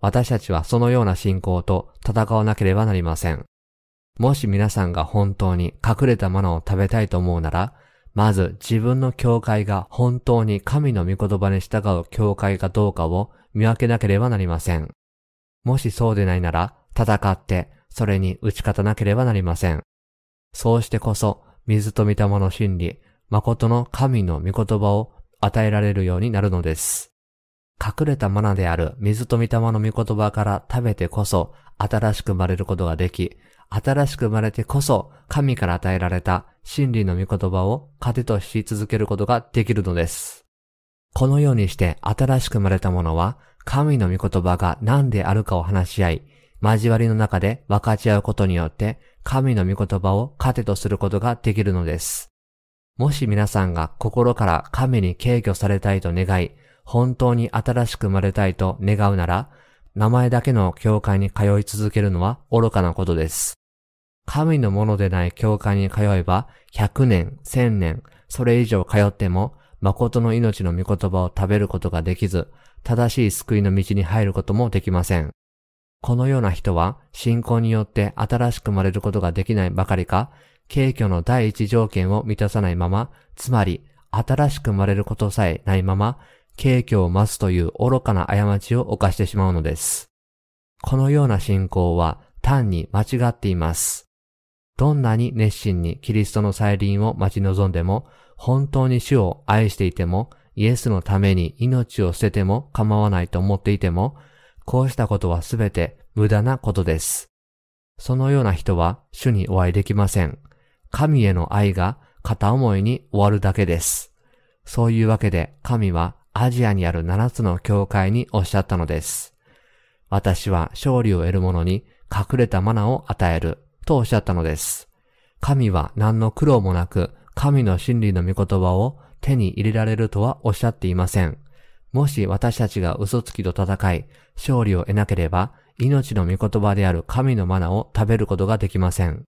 私たちはそのような信仰と戦わなければなりません。もし皆さんが本当に隠れたものを食べたいと思うなら、まず自分の教会が本当に神の御言葉に従う教会かどうかを見分けなければなりません。もしそうでないなら、戦ってそれに打ち勝たなければなりません。そうしてこそ水と御霊の真理、誠の神の御言葉を与えられるようになるのです。隠れたマナである水と御霊の御言葉から食べてこそ新しく生まれることができ、新しく生まれてこそ神から与えられた真理の御言葉を糧とし続けることができるのです。このようにして新しく生まれたものは神の御言葉が何であるかを話し合い、交わりの中で分かち合うことによって神の御言葉を糧とすることができるのです。もし皆さんが心から神に敬虚されたいと願い、本当に新しく生まれたいと願うなら、名前だけの教会に通い続けるのは愚かなことです。神のものでない教会に通えば、100年、1000年、それ以上通っても、誠の命の御言葉を食べることができず、正しい救いの道に入ることもできません。このような人は信仰によって新しく生まれることができないばかりか、敬虚の第一条件を満たさないまま、つまり新しく生まれることさえないまま、敬虚を増すという愚かな過ちを犯してしまうのです。このような信仰は単に間違っています。どんなに熱心にキリストの再臨を待ち望んでも、本当に主を愛していても、イエスのために命を捨てても構わないと思っていても、こうしたことはすべて無駄なことです。そのような人は主にお会いできません。神への愛が片思いに終わるだけです。そういうわけで神はアジアにある七つの教会におっしゃったのです。私は勝利を得る者に隠れたマナを与えるとおっしゃったのです。神は何の苦労もなく神の真理の御言葉を手に入れられるとはおっしゃっていません。もし私たちが嘘つきと戦い、勝利を得なければ、命の御言葉である神のマナを食べることができません。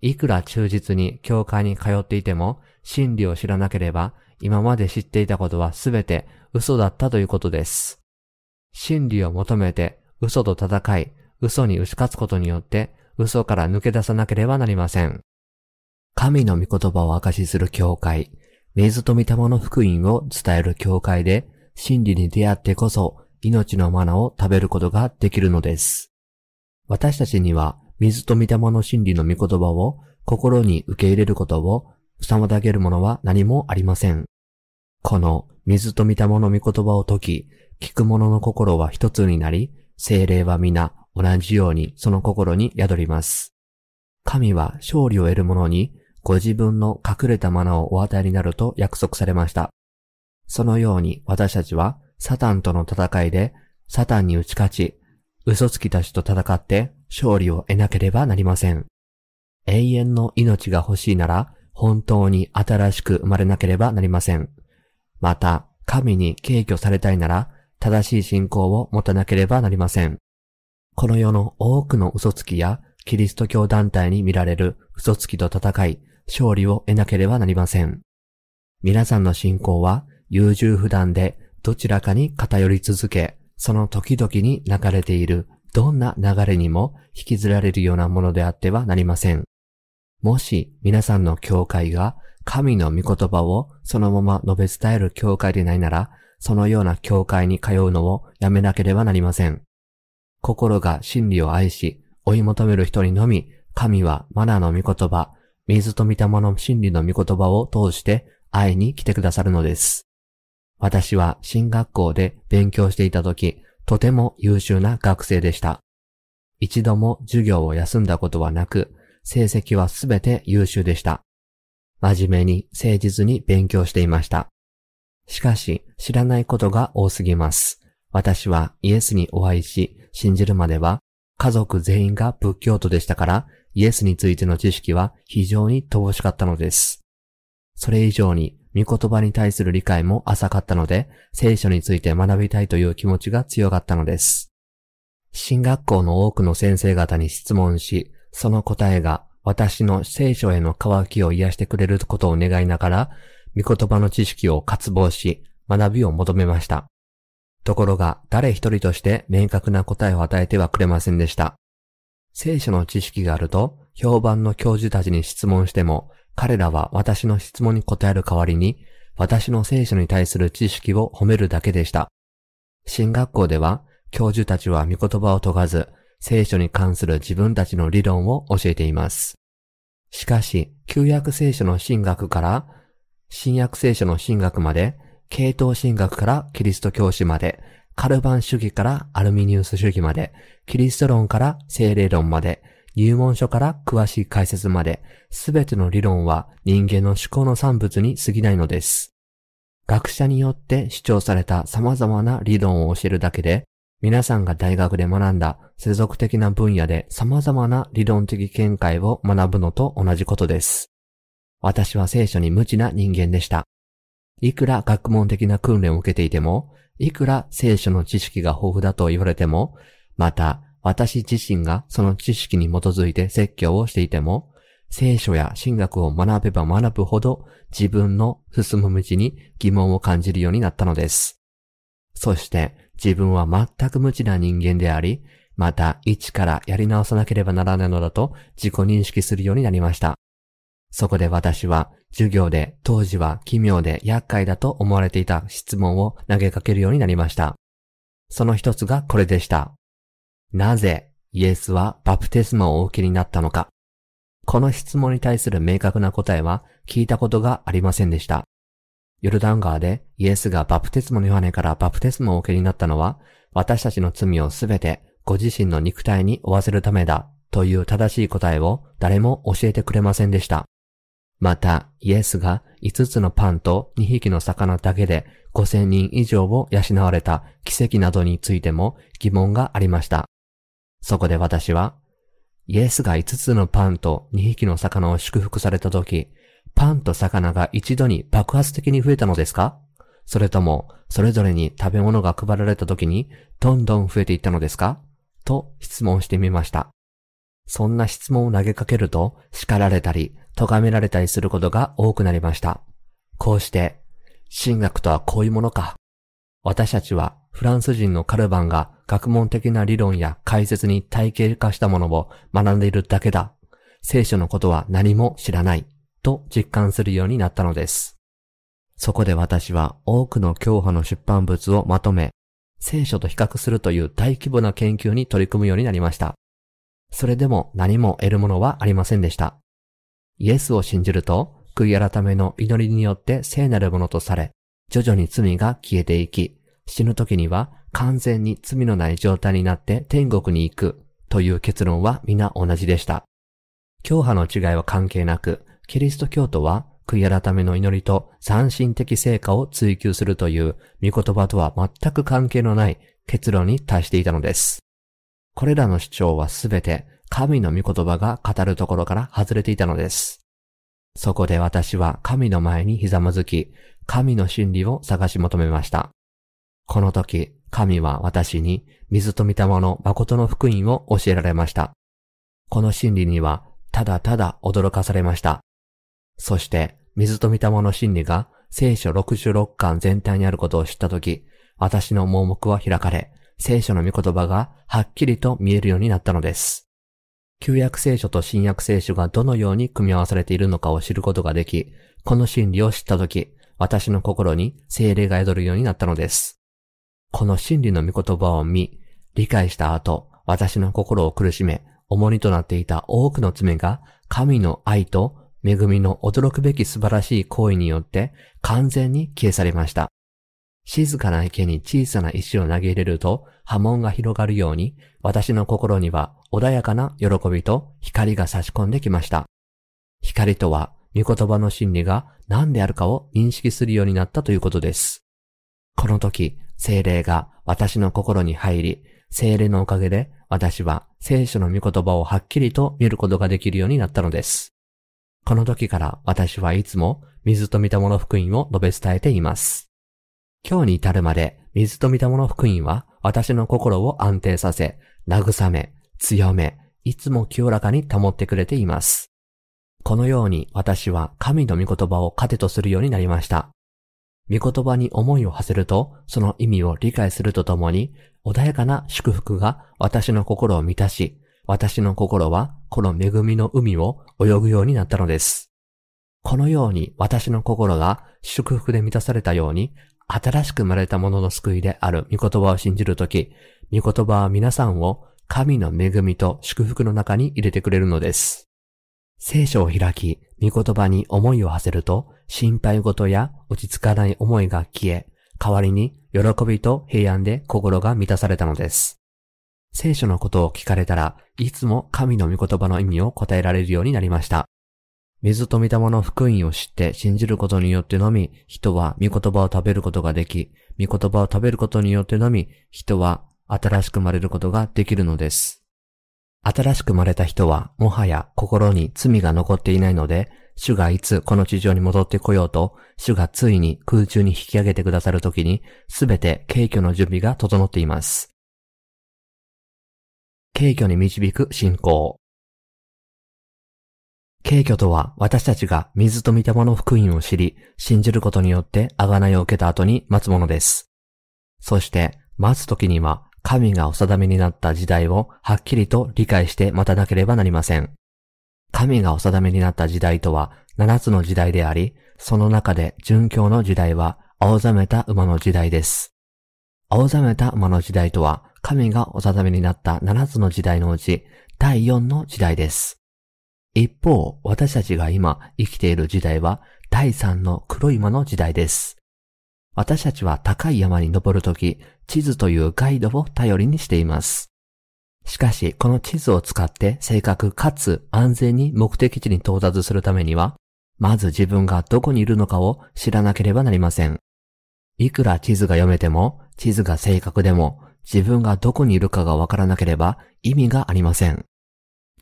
いくら忠実に教会に通っていても、真理を知らなければ、今まで知っていたことはすべて嘘だったということです。真理を求めて嘘と戦い、嘘に打ち勝つことによって、嘘から抜け出さなければなりません。神の御言葉を証しする教会、水と御霊の福音を伝える教会で、真理に出会ってこそ、命のマナを食べることができるのです。私たちには、水と御霊の真理の御言葉を心に受け入れることを妨げるものは何もありません。この水と御霊の御言葉を解き、聞く者の心は一つになり、精霊は皆同じようにその心に宿ります。神は勝利を得る者にご自分の隠れたマナをお与えになると約束されました。そのように私たちはサタンとの戦いでサタンに打ち勝ち、嘘つきたちと戦って勝利を得なければなりません。永遠の命が欲しいなら本当に新しく生まれなければなりません。また、神に敬虚されたいなら正しい信仰を持たなければなりません。この世の多くの嘘つきやキリスト教団体に見られる嘘つきと戦い、勝利を得なければなりません。皆さんの信仰は優柔不断でどちらかに偏り続け、その時々に流れているどんな流れにも引きずられるようなものであってはなりません。もし皆さんの教会が神の御言葉をそのまま述べ伝える教会でないなら、そのような教会に通うのをやめなければなりません。心が真理を愛し、追い求める人にのみ、神はマナの御言葉、水と御霊の真理の御言葉を通して愛に来てくださるのです。私は進学校で勉強していた時、とても優秀な学生でした。一度も授業を休んだことはなく、成績はすべて優秀でした。真面目に誠実に勉強していました。しかし、知らないことが多すぎます。私はイエスにお会いし、信じるまでは、家族全員が仏教徒でしたから、イエスについての知識は非常に乏しかったのです。それ以上に、御言葉に対する理解も浅かったので、聖書について学びたいという気持ちが強かったのです。進学校の多くの先生方に質問し、その答えが私の聖書への渇きを癒してくれることを願いながら、御言葉の知識を渇望し、学びを求めました。ところが、誰一人として明確な答えを与えてはくれませんでした。聖書の知識があると、評判の教授たちに質問しても、彼らは私の質問に答える代わりに、私の聖書に対する知識を褒めるだけでした。進学校では、教授たちは御言葉を解かず、聖書に関する自分たちの理論を教えています。しかし、旧約聖書の神学から、新約聖書の神学まで、系統神学からキリスト教師まで、カルバン主義からアルミニウス主義まで、キリスト論から精霊論まで、入門書から詳しい解説まで、すべての理論は人間の思考の産物に過ぎないのです。学者によって主張された様々な理論を教えるだけで、皆さんが大学で学んだ世俗的な分野で様々な理論的見解を学ぶのと同じことです。私は聖書に無知な人間でした。いくら学問的な訓練を受けていても、いくら聖書の知識が豊富だと言われても、また私自身がその知識に基づいて説教をしていても、聖書や神学を学べば学ぶほど自分の進む道に疑問を感じるようになったのです。そして自分は全く無知な人間であり、また一からやり直さなければならないのだと自己認識するようになりました。そこで私は授業で当時は奇妙で厄介だと思われていた質問を投げかけるようになりました。その一つがこれでした。なぜイエスはバプテスマをお受けになったのかこの質問に対する明確な答えは聞いたことがありませんでした。ヨルダン川でイエスがバプテスモのヨハネからバプテスモをお受けになったのは、私たちの罪をすべてご自身の肉体に負わせるためだという正しい答えを誰も教えてくれませんでした。また、イエスが5つのパンと2匹の魚だけで5000人以上を養われた奇跡などについても疑問がありました。そこで私は、イエスが5つのパンと2匹の魚を祝福された時、パンと魚が一度に爆発的に増えたのですか？それとも、それぞれに食べ物が配られた時に、どんどん増えていったのですか？と質問してみました。そんな質問を投げかけると叱られたり、咎められたりすることが多くなりました。こうして、神学とはこういうものか。私たちはフランス人のカルバンが学問的な理論や解説に体系化したものを学んでいるだけだ。聖書のことは何も知らない。と実感するようになったのです。そこで私は多くの教派の出版物をまとめ、聖書と比較するという大規模な研究に取り組むようになりました。それでも何も得るものはありませんでした。イエスを信じると、悔い改めの祈りによって聖なるものとされ、徐々に罪が消えていき、死ぬ時には完全に罪のない状態になって天国に行くという結論は皆同じでした。教派の違いは関係なく、キリスト教徒は悔い改めの祈りと斬新的成果を追求するという御言葉とは全く関係のない結論に達していたのです。これらの主張はすべて神の御言葉が語るところから外れていたのです。そこで私は神の前にひざまずき、神の真理を探し求めました。この時、神は私に水と御霊の誠の福音を教えられました。この真理にはただただ驚かされました。そして、水と御霊の真理が聖書66巻全体にあることを知ったとき、私の盲目は開かれ、聖書の御言葉がはっきりと見えるようになったのです。旧約聖書と新約聖書がどのように組み合わされているのかを知ることができ、この真理を知ったとき、私の心に精霊が宿るようになったのです。この真理の御言葉を見、理解した後、私の心を苦しめ、重荷となっていた多くの罪が神の愛と恵みの驚くべき素晴らしい行為によって完全に消え去りました。静かな池に小さな石を投げ入れると波紋が広がるように私の心には穏やかな喜びと光が差し込んできました。光とは御言葉の真理が何であるかを認識するようになったということです。この時、精霊が私の心に入り、精霊のおかげで私は聖書の御言葉をはっきりと見ることができるようになったのです。この時から私はいつも水と御霊の福音を述べ伝えています。今日に至るまで水と御霊の福音は私の心を安定させ、慰め、強め、いつも清らかに保ってくれています。このように私は神の御言葉を糧とするようになりました。御言葉に思いを馳せると、その意味を理解するとともに、穏やかな祝福が私の心を満たし、私の心はこの恵みの海を泳ぐようになったのです。このように私の心が祝福で満たされたように、新しく生まれたものの救いである御言葉を信じるとき、御言葉は皆さんを神の恵みと祝福の中に入れてくれるのです。聖書を開き、御言葉に思いを馳せると、心配事や落ち着かない思いが消え、代わりに喜びと平安で心が満たされたのです。聖書のことを聞かれたらいつも神の御言葉の意味を答えられるようになりました。水と御霊の福音を知って信じることによってのみ、人は御言葉を食べることができ、御言葉を食べることによってのみ、人は新しく生まれることができるのです。新しく生まれた人は、もはや心に罪が残っていないので、主がいつこの地上に戻ってこようと、主がついに空中に引き上げてくださるときに、すべて軽挙の準備が整っています。軽挙に導く信仰。軽挙とは私たちが水と御霊の福音を知り、信じることによって贖いを受けた後に待つものです。そして、待つ時には神がお定めになった時代をはっきりと理解して待たなければなりません。神がお定めになった時代とは七つの時代であり、その中で殉教の時代は青ざめた馬の時代です。青ざめた馬の時代とは神がお定めになった七つの時代のうち第四の時代です。一方、私たちが今生きている時代は第三の黒い馬の時代です。私たちは高い山に登るとき、地図というガイドを頼りにしています。しかし、この地図を使って正確かつ安全に目的地に到達するためには、まず自分がどこにいるのかを知らなければなりません。いくら地図が読めても、地図が正確でも、自分がどこにいるかがわからなければ意味がありません。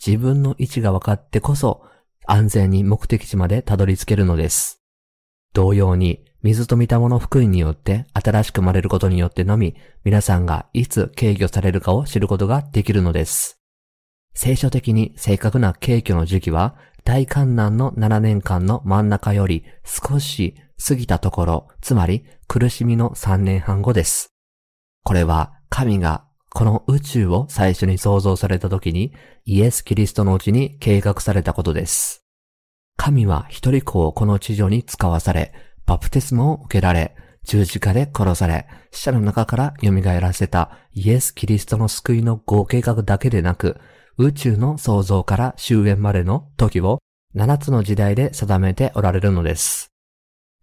自分の位置が分かってこそ、安全に目的地までたどり着けるのです。同様に、水と御霊の福音によって新しく生まれることによってのみ、皆さんがいつ軽挙されるかを知ることができるのです。聖書的に正確な景挙の時期は、大観難の7年間の真ん中より少し過ぎたところ、つまり苦しみの3年半後です。これは神がこの宇宙を最初に創造された時にイエス・キリストのうちに計画されたことです。神は一人子をこの地上に使わされ、バプテスマを受けられ、十字架で殺され、死者の中から蘇らせたイエス・キリストの救いの合計画だけでなく、宇宙の創造から終焉までの時を7つの時代で定めておられるのです。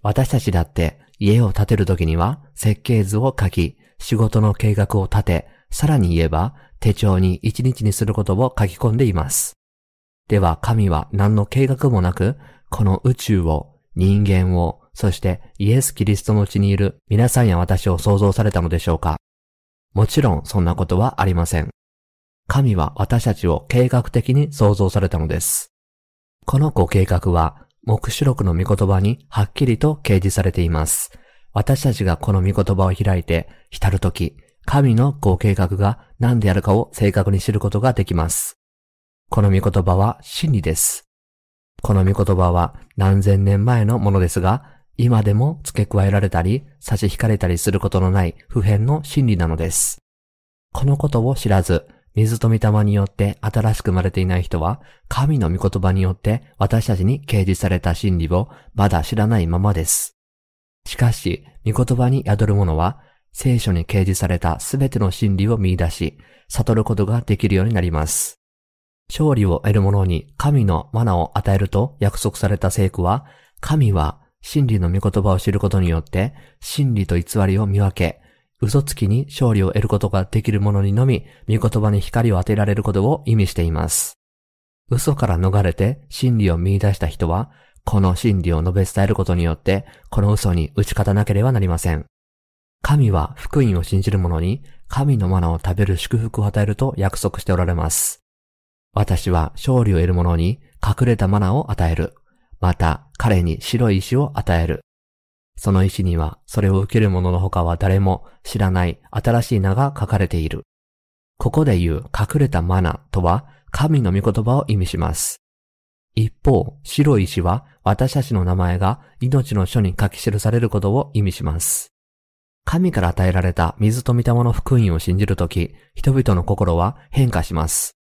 私たちだって家を建てる時には設計図を書き、仕事の計画を立て、さらに言えば手帳に一日にすることを書き込んでいます。では神は何の計画もなく、この宇宙を、人間を、そしてイエス・キリストの地にいる皆さんや私を創造されたのでしょうかもちろんそんなことはありません。神は私たちを計画的に創造されたのです。このご計画は、目視録の御言葉にはっきりと掲示されています。私たちがこの御言葉を開いて浸るとき、神のご計画が何であるかを正確に知ることができます。この御言葉は真理です。この御言葉は何千年前のものですが、今でも付け加えられたり、差し引かれたりすることのない普遍の真理なのです。このことを知らず、水と御霊によって新しく生まれていない人は、神の御言葉によって私たちに掲示された真理をまだ知らないままです。しかし、御言葉に宿る者は、聖書に掲示されたすべての真理を見出し、悟ることができるようになります。勝利を得る者に神のマナを与えると約束された聖句は、神は真理の御言葉を知ることによって、真理と偽りを見分け、嘘つきに勝利を得ることができる者にのみ、御言葉に光を当てられることを意味しています。嘘から逃れて真理を見出した人は、この真理を述べ伝えることによって、この嘘に打ち勝たなければなりません。神は福音を信じる者に神のマナを食べる祝福を与えると約束しておられます。私は勝利を得る者に隠れたマナを与える。また彼に白い石を与える。その石にはそれを受ける者の他は誰も知らない新しい名が書かれている。ここで言う隠れたマナとは神の御言葉を意味します。一方、白い石は私たちの名前が命の書に書き記されることを意味します。神から与えられた水と御霊の福音を信じるとき、人々の心は変化します。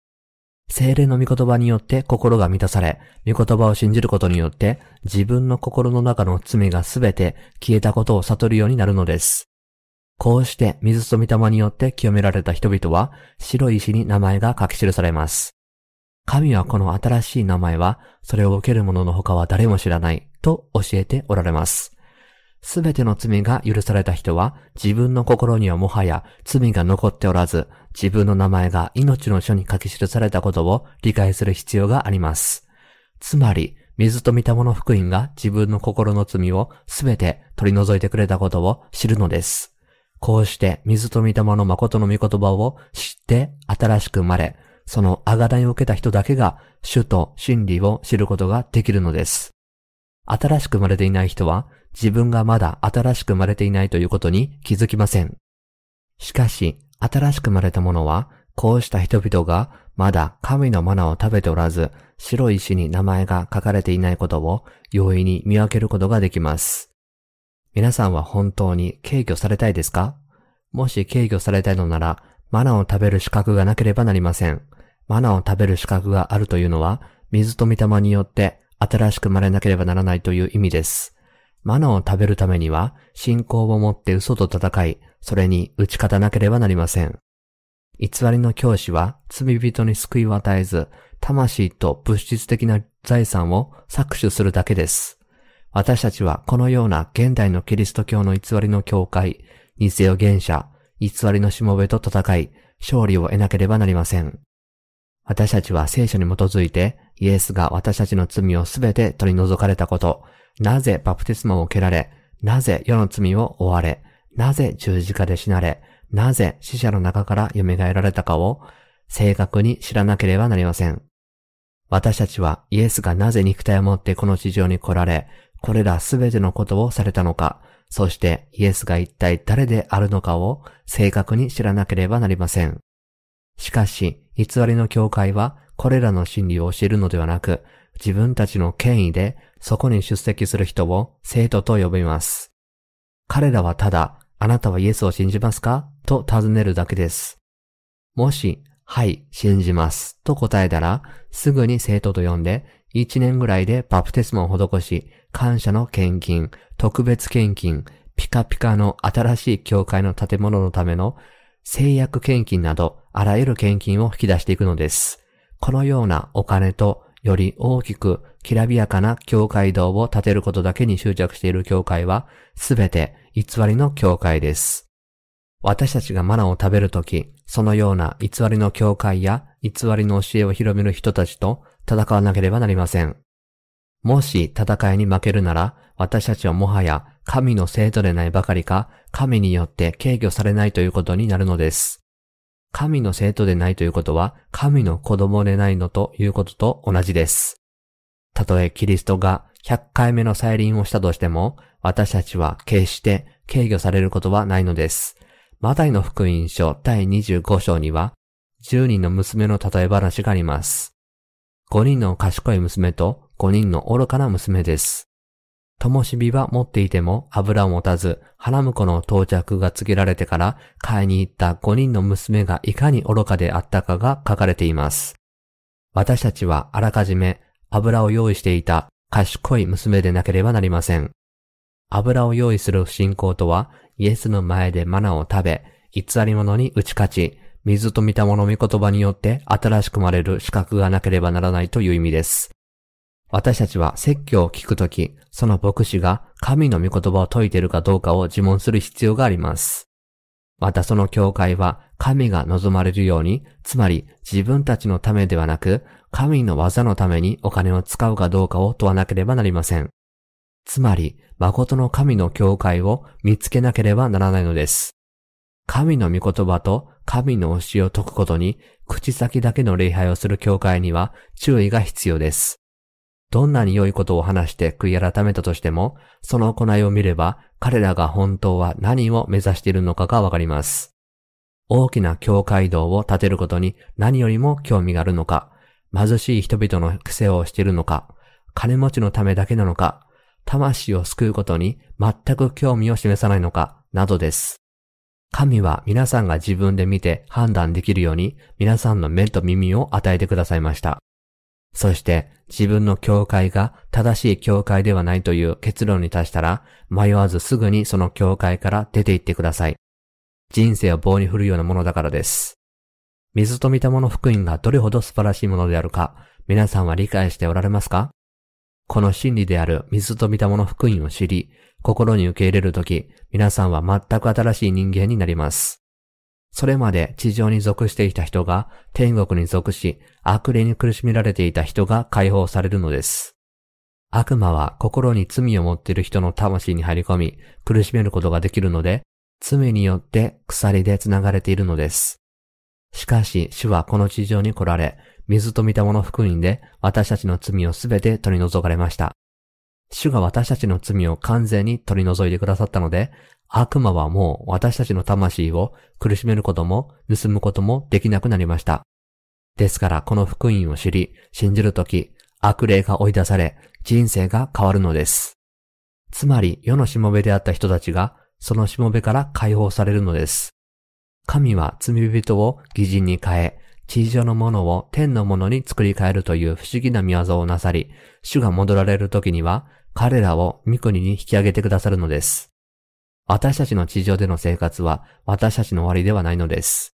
精霊の御言葉によって心が満たされ、御言葉を信じることによって自分の心の中の罪がすべて消えたことを悟るようになるのです。こうして水と御霊によって清められた人々は白い石に名前が書き記されます。神はこの新しい名前はそれを受ける者の他は誰も知らないと教えておられます。すべての罪が許された人は自分の心にはもはや罪が残っておらず、自分の名前が命の書に書き記されたことを理解する必要があります。つまり、水と御霊の福音が自分の心の罪をすべて取り除いてくれたことを知るのです。こうして水と御霊の誠の御言葉を知って新しく生まれ、その贖いを受けた人だけが主と真理を知ることができるのです。新しく生まれていない人は自分がまだ新しく生まれていないということに気づきません。しかし、新しく生まれた者は、こうした人々がまだ神のマナを食べておらず、白い石に名前が書かれていないことを容易に見分けることができます。皆さんは本当に敬挙されたいですか？もし敬挙されたいのなら、マナを食べる資格がなければなりません。マナを食べる資格があるというのは、水と御霊によって新しく生まれなければならないという意味です。マナを食べるためには、信仰を持って嘘と戦い、それに打ち勝たなければなりません。偽りの教師は罪人に救いを与えず、魂と物質的な財産を搾取するだけです。私たちはこのような現代のキリスト教の偽りの教会、偽予言者、偽りのしもべと戦い、勝利を得なければなりません。私たちは聖書に基づいて、イエスが私たちの罪をすべて取り除かれたこと、なぜバプテスマを受けられ、なぜ世の罪を追われ、なぜ十字架で死なれ、なぜ死者の中から蘇られたかを正確に知らなければなりません。私たちはイエスがなぜ肉体を持ってこの地上に来られ、これらすべてのことをされたのか、そしてイエスが一体誰であるのかを正確に知らなければなりません。しかし、偽りの教会はこれらの真理を教えるのではなく、自分たちの権威でそこに出席する人を生徒と呼びます。彼らはただ、あなたはイエスを信じますか？と尋ねるだけです。もし、はい、信じます。と答えたら、すぐに生徒と呼んで、1年ぐらいでバプテスマを施し、感謝の献金、特別献金、ピカピカの新しい教会の建物のための制約献金など、あらゆる献金を引き出していくのです。このようなお金とより大きくきらびやかな教会堂を建てることだけに執着している教会は、すべて偽りの教会です。私たちがマナを食べるとき、そのような偽りの教会や偽りの教えを広める人たちと戦わなければなりません。もし戦いに負けるなら、私たちはもはや神の生徒でないばかりか、神によって軽挙されないということになるのです。神の生徒でないということは、神の子供でないのということと同じです。たとえキリストが100回目の再臨をしたとしても、私たちは決して軽挙されることはないのです。マタイの福音書第25章には、10人の娘の例え話があります。5人の賢い娘と5人の愚かな娘です。灯火は持っていても油を持たず、花婿の到着が告げられてから買いに行った5人の娘がいかに愚かであったかが書かれています。私たちはあらかじめ油を用意していた賢い娘でなければなりません。油を用意する信仰とは、イエスの前でマナを食べ、偽り者に打ち勝ち、水と見たもの御言葉によって新しく生まれる資格がなければならないという意味です。私たちは説教を聞くとき、その牧師が神の御言葉を説いているかどうかを自問する必要があります。またその教会は神が望まれるように、つまり自分たちのためではなく、神の技のためにお金を使うかどうかを問わなければなりません。つまり、誠の神の教会を見つけなければならないのです。神の御言葉と神の教えを説くことに、口先だけの礼拝をする教会には注意が必要です。どんなに良いことを話して悔い改めたとしても、その行いを見れば、彼らが本当は何を目指しているのかがわかります。大きな教会堂を建てることに何よりも興味があるのか、貧しい人々の癖をしているのか、金持ちのためだけなのか、魂を救うことに全く興味を示さないのか、などです。神は皆さんが自分で見て判断できるように皆さんの目と耳を与えてくださいました。そして自分の教会が正しい教会ではないという結論に達したら迷わずすぐにその教会から出て行ってください。人生を棒に振るようなものだからです。水と見たもの福音がどれほど素晴らしいものであるか皆さんは理解しておられますか？この真理である水と見たもの福音を知り、心に受け入れるとき、皆さんは全く新しい人間になります。それまで地上に属していた人が天国に属し、悪霊に苦しめられていた人が解放されるのです。悪魔は心に罪を持っている人の魂に入り込み、苦しめることができるので、罪によって鎖で繋がれているのです。しかし、主はこの地上に来られ、水と見たもの福音で私たちの罪をすべて取り除かれました。主が私たちの罪を完全に取り除いてくださったので、悪魔はもう私たちの魂を苦しめることも盗むこともできなくなりました。ですからこの福音を知り、信じるとき、悪霊が追い出され、人生が変わるのです。つまり世のしもべであった人たちが、そのしもべから解放されるのです。神は罪人を偽人に変え、地上のものを天のものに作り変えるという不思議な見業をなさり、主が戻られる時には、彼らを御国に引き上げてくださるのです。私たちの地上での生活は私たちの終わりではないのです。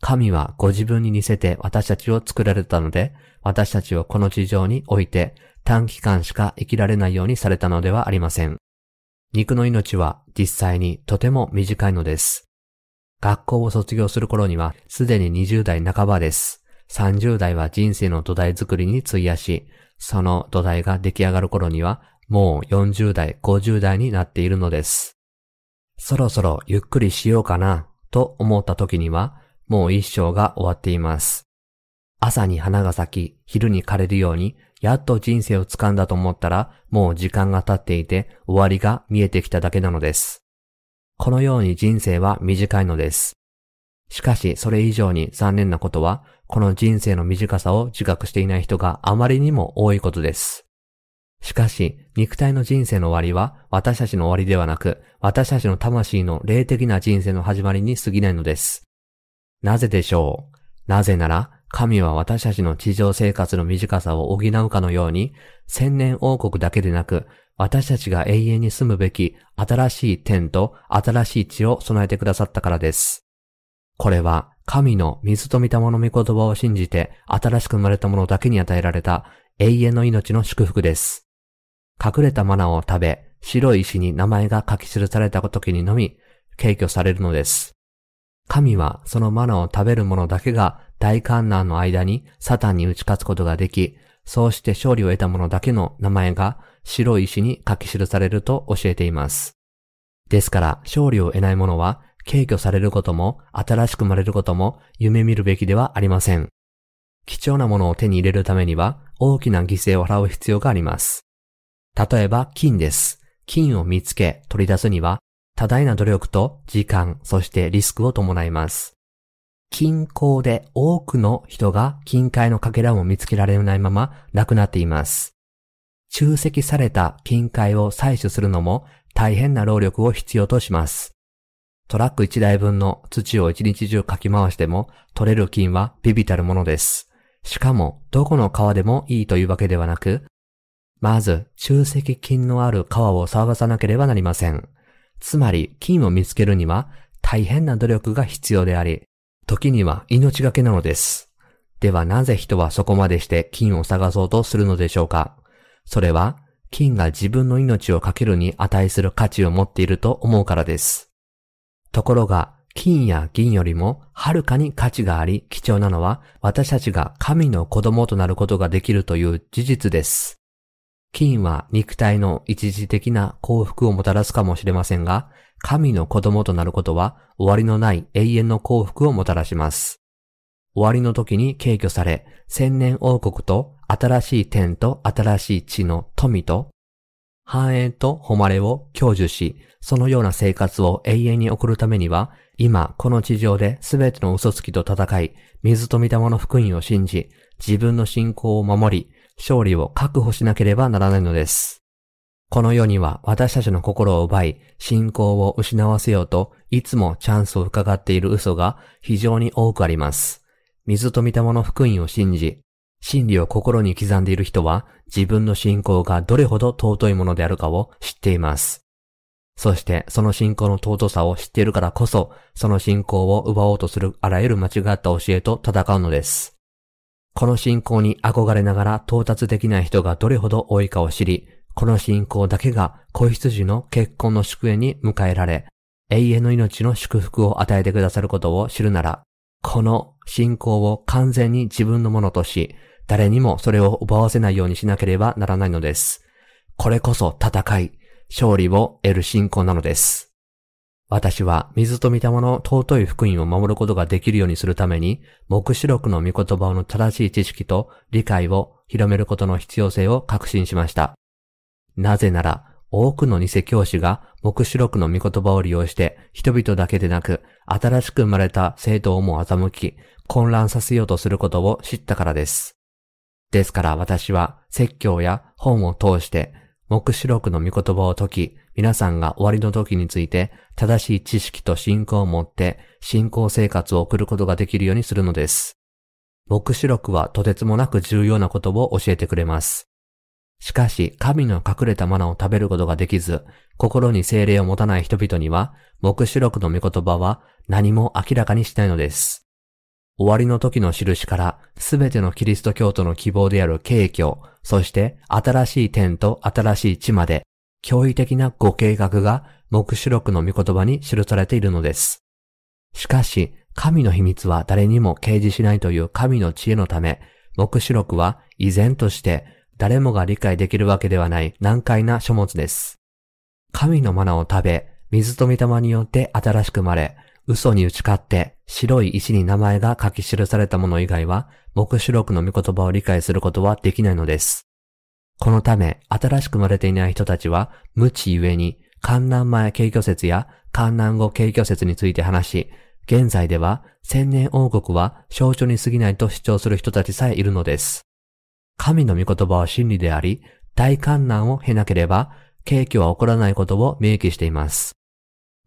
神はご自分に似せて私たちを作られたので、私たちをこの地上に置いて短期間しか生きられないようにされたのではありません。肉の命は実際にとても短いのです。学校を卒業する頃にはすでに20代半ばです。30代は人生の土台作りに費やし、その土台が出来上がる頃にはもう40代、50代になっているのです。そろそろゆっくりしようかなと思った時にはもう一生が終わっています。朝に花が咲き、昼に枯れるように、やっと人生を掴んだと思ったら、もう時間が経っていて、終わりが見えてきただけなのです。このように人生は短いのです。しかし、それ以上に残念なことは、この人生の短さを自覚していない人があまりにも多いことです。しかし、肉体の人生の終わりは私たちの終わりではなく、私たちの魂の霊的な人生の始まりに過ぎないのです。なぜでしょう？なぜなら、神は私たちの地上生活の短さを補うかのように、千年王国だけでなく、私たちが永遠に住むべき新しい天と新しい地を備えてくださったからです。これは神の水と御霊の御言葉を信じて新しく生まれたものだけに与えられた永遠の命の祝福です。隠れたマナを食べ、白い石に名前が書き記された時にのみ、敬挙されるのです。神はそのマナを食べる者だけが大観難の間にサタンに打ち勝つことができ、そうして勝利を得た者だけの名前が白い石に書き記されると教えています。ですから勝利を得ない者は敬挙されることも新しく生まれることも夢見るべきではありません。貴重なものを手に入れるためには大きな犠牲を払う必要があります。例えば金です。金を見つけ取り出すには多大な努力と時間、そしてリスクを伴います。近郊で多くの人が近海のかけらを見つけられないまま亡くなっています。集積された近海を採取するのも大変な労力を必要とします。トラック1台分の土を一日中かき回しても取れる金はビビたるものです。しかも、どこの川でもいいというわけではなく、まず、集積金のある川を探さなければなりません。つまり、金を見つけるには大変な努力が必要であり、時には命がけなのです。ではなぜ人はそこまでして金を探そうとするのでしょうか？それは、金が自分の命をかけるに値する価値を持っていると思うからです。ところが、金や銀よりもはるかに価値があり貴重なのは私たちが神の子供となることができるという事実です。金は肉体の一時的な幸福をもたらすかもしれませんが、神の子供となることは終わりのない永遠の幸福をもたらします。終わりの時に敬挙され、千年王国と新しい天と新しい地の富と、繁栄と誉れを享受し、そのような生活を永遠に送るためには、今この地上で全ての嘘つきと戦い、水と御霊の福音を信じ、自分の信仰を守り、勝利を確保しなければならないのです。この世には私たちの心を奪い、信仰を失わせようといつもチャンスを伺っている嘘が非常に多くあります。水と御霊の福音を信じ、真理を心に刻んでいる人は自分の信仰がどれほど尊いものであるかを知っています。そしてその信仰の尊さを知っているからこそ、その信仰を奪おうとするあらゆる間違った教えと戦うのです。この信仰に憧れながら到達できない人がどれほど多いかを知り、この信仰だけが子羊の結婚の祝宴に迎えられ、永遠の命の祝福を与えてくださることを知るなら、この信仰を完全に自分のものとし、誰にもそれを奪わせないようにしなければならないのです。これこそ戦い、勝利を得る信仰なのです。私は水と御霊の尊い福音を守ることができるようにするために、目視録の御言葉の正しい知識と理解を広めることの必要性を確信しました。なぜなら、多くの偽教師が目視録の御言葉を利用して、人々だけでなく、新しく生まれた生徒をも欺き、混乱させようとすることを知ったからです。ですから私は説教や本を通して、目視録の御言葉を解き、皆さんが終わりの時について正しい知識と信仰を持って信仰生活を送ることができるようにするのです。目視録はとてつもなく重要なことを教えてくれます。しかし、神の隠れたマナを食べることができず、心に精霊を持たない人々には、目視録の御言葉は何も明らかにしないのです。終わりの時の印から、すべてのキリスト教徒の希望である景挙、そして新しい天と新しい地まで、驚異的なご計画が目視録の御言葉に記されているのです。しかし、神の秘密は誰にも掲示しないという神の知恵のため、目視録は依然として誰もが理解できるわけではない難解な書物です。神のマナを食べ、水と御霊によって新しく生まれ、嘘に打ち勝って白い石に名前が書き記されたもの以外は、目視録の御言葉を理解することはできないのです。このため、新しく生まれていない人たちは、無知ゆえに、観南前軽挙説や観南後軽挙説について話し、現在では千年王国は象徴に過ぎないと主張する人たちさえいるのです。神の御言葉は真理であり、大観難を経なければ、景気は起こらないことを明記しています。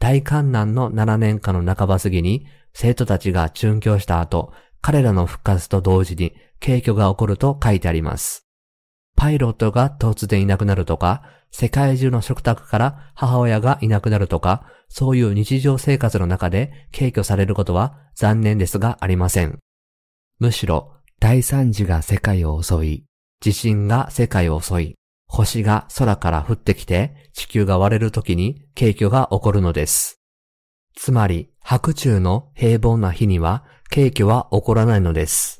大観難の7年間の半ば過ぎに、生徒たちが殉教した後、彼らの復活と同時に、景挙が起こると書いてあります。パイロットが突然いなくなるとか、世界中の食卓から母親がいなくなるとか、そういう日常生活の中で軽挙されることは残念ですがありません。むしろ、大惨事が世界を襲い、地震が世界を襲い、星が空から降ってきて地球が割れる時に軽挙が起こるのです。つまり、白昼の平凡な日には軽挙は起こらないのです。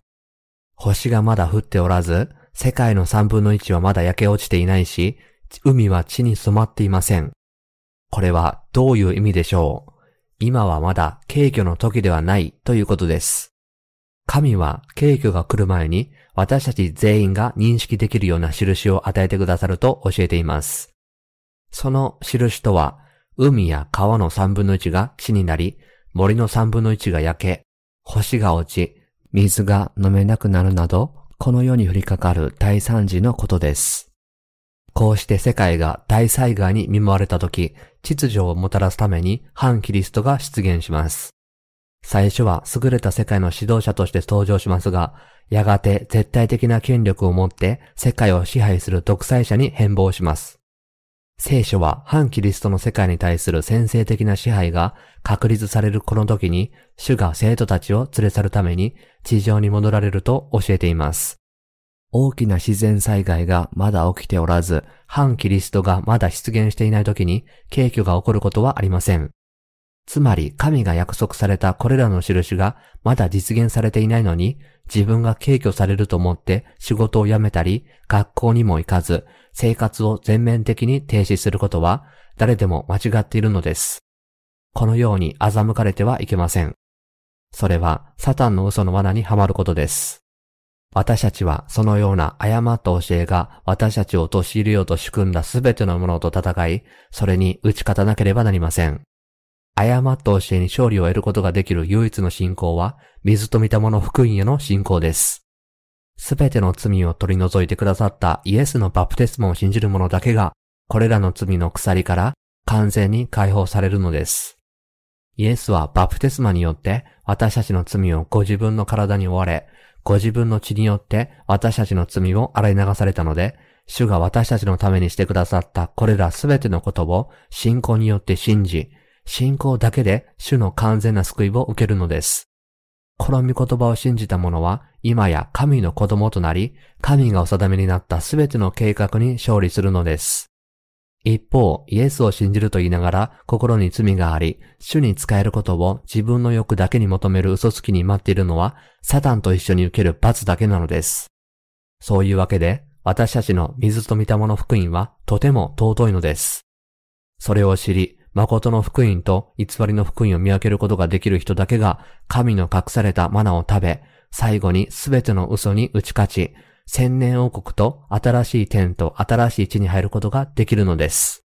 星がまだ降っておらず、世界の三分の一はまだ焼け落ちていないし、海は地に染まっていません。これはどういう意味でしょう？今はまだ軽挙の時ではないということです。神は軽挙が来る前に私たち全員が認識できるような印を与えてくださると教えています。その印とは、海や川の三分の一が地になり、森の三分の一が焼け、星が落ち、水が飲めなくなるなど、この世に降りかかる大惨事のことです。こうして世界が大災害に見舞われたとき、秩序をもたらすために反キリストが出現します。最初は優れた世界の指導者として登場しますが、やがて絶対的な権力を持って世界を支配する独裁者に変貌します。聖書は反キリストの世界に対する先制的な支配が確立されるこの時に、主が生徒たちを連れ去るために地上に戻られると教えています。大きな自然災害がまだ起きておらず、反キリストがまだ出現していない時に、景挙が起こることはありません。つまり、神が約束されたこれらの印がまだ実現されていないのに、自分が景挙されると思って仕事を辞めたり、学校にも行かず、生活を全面的に停止することは、誰でも間違っているのです。このように欺かれてはいけません。それは、サタンの嘘の罠にはまることです。私たちはそのような誤った教えが私たちを陥れようと仕組んだすべてのものと戦い、それに打ち勝たなければなりません。誤った教えに勝利を得ることができる唯一の信仰は、水と見たもの福音への信仰です。すべての罪を取り除いてくださったイエスのバプテスマを信じる者だけが、これらの罪の鎖から完全に解放されるのです。イエスはバプテスマによって私たちの罪をご自分の体に追われ、ご自分の血によって私たちの罪を洗い流されたので、主が私たちのためにしてくださったこれらすべてのことを信仰によって信じ、信仰だけで主の完全な救いを受けるのです。この御言葉を信じた者は、今や神の子供となり、神がお定めになったすべての計画に勝利するのです。一方、イエスを信じると言いながら心に罪があり、主に使えることを自分の欲だけに求める嘘つきに待っているのは、サタンと一緒に受ける罰だけなのです。そういうわけで、私たちの水と見たもの福音はとても尊いのです。それを知り、誠の福音と偽りの福音を見分けることができる人だけが、神の隠されたマナを食べ、最後にすべての嘘に打ち勝ち、千年王国と新しい天と新しい地に入ることができるのです。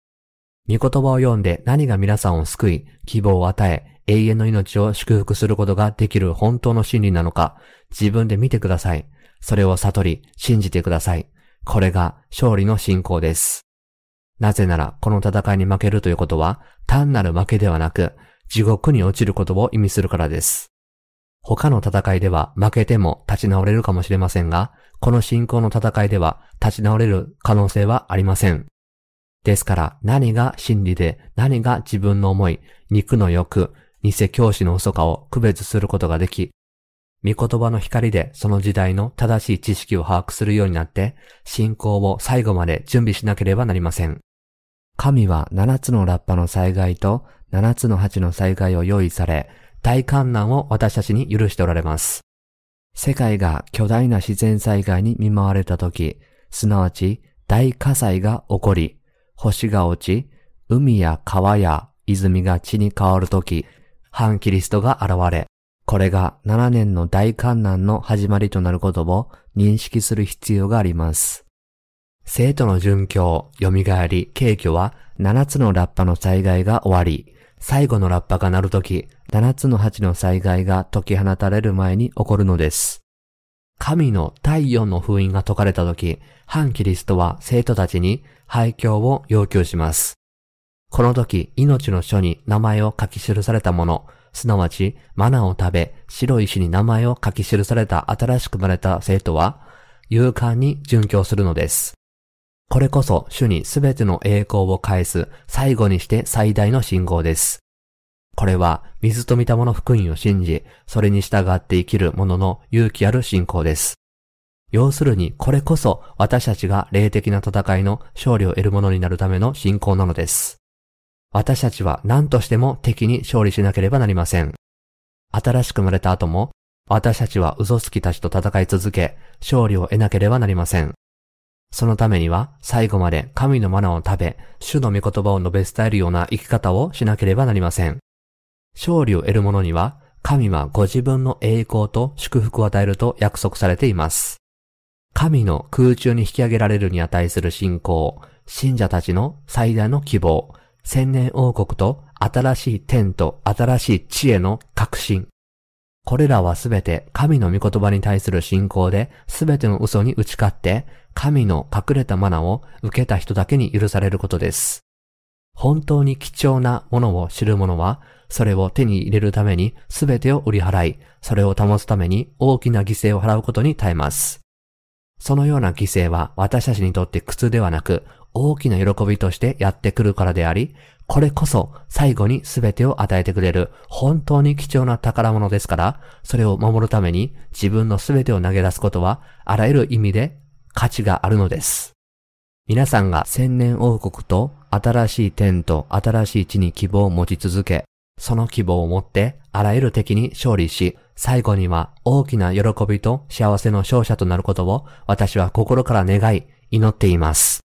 御言葉を読んで何が皆さんを救い、希望を与え、永遠の命を祝福することができる本当の真理なのか、自分で見てください。それを悟り、信じてください。これが勝利の信仰です。なぜなら、この戦いに負けるということは、単なる負けではなく、地獄に落ちることを意味するからです。他の戦いでは負けても立ち直れるかもしれませんが、この信仰の戦いでは立ち直れる可能性はありません。ですから何が真理で何が自分の思い、肉の欲、偽教師の嘘かを区別することができ、御言葉の光でその時代の正しい知識を把握するようになって、信仰を最後まで準備しなければなりません。神は七つのラッパの災害と七つの鉢の災害を用意され、大観難を私たちに許しておられます。世界が巨大な自然災害に見舞われた時、すなわち大火災が起こり、星が落ち、海や川や泉が地に変わる時、反キリストが現れ、これが7年の大観難の始まりとなることを認識する必要があります。生徒の殉教、蘇り、敬虚は7つのラッパの災害が終わり、最後のラッパが鳴るとき、七つの八の災害が解き放たれる前に起こるのです。神の第四の封印が解かれたとき、反キリストは生徒たちに廃墟を要求します。この時、命の書に名前を書き記されたもの、すなわち、マナを食べ、白い石に名前を書き記された新しく生まれた生徒は、勇敢に殉教するのです。これこそ主にすべての栄光を返す最後にして最大の信号です。これは水と見たもの福音を信じ、それに従って生きる者の勇気ある信仰です。要するにこれこそ私たちが霊的な戦いの勝利を得るものになるための信仰なのです。私たちは何としても敵に勝利しなければなりません。新しく生まれた後も私たちは嘘つきたちと戦い続け、勝利を得なければなりません。そのためには、最後まで神のマナを食べ、主の御言葉を述べ伝えるような生き方をしなければなりません。勝利を得る者には、神はご自分の栄光と祝福を与えると約束されています。神の空中に引き上げられるに値する信仰、信者たちの最大の希望、千年王国と新しい天と新しい知恵の革新。これらはすべて神の御言葉に対する信仰で、すべての嘘に打ち勝って、神の隠れたマナを受けた人だけに許されることです。本当に貴重なものを知る者は、それを手に入れるために全てを売り払い、それを保つために大きな犠牲を払うことに耐えます。そのような犠牲は私たちにとって苦痛ではなく、大きな喜びとしてやってくるからであり、これこそ最後に全てを与えてくれる本当に貴重な宝物ですから、それを守るために自分の全てを投げ出すことはあらゆる意味で価値があるのです。皆さんが千年王国と新しい天と新しい地に希望を持ち続け、その希望を持ってあらゆる敵に勝利し、最後には大きな喜びと幸せの勝者となることを私は心から願い、祈っています。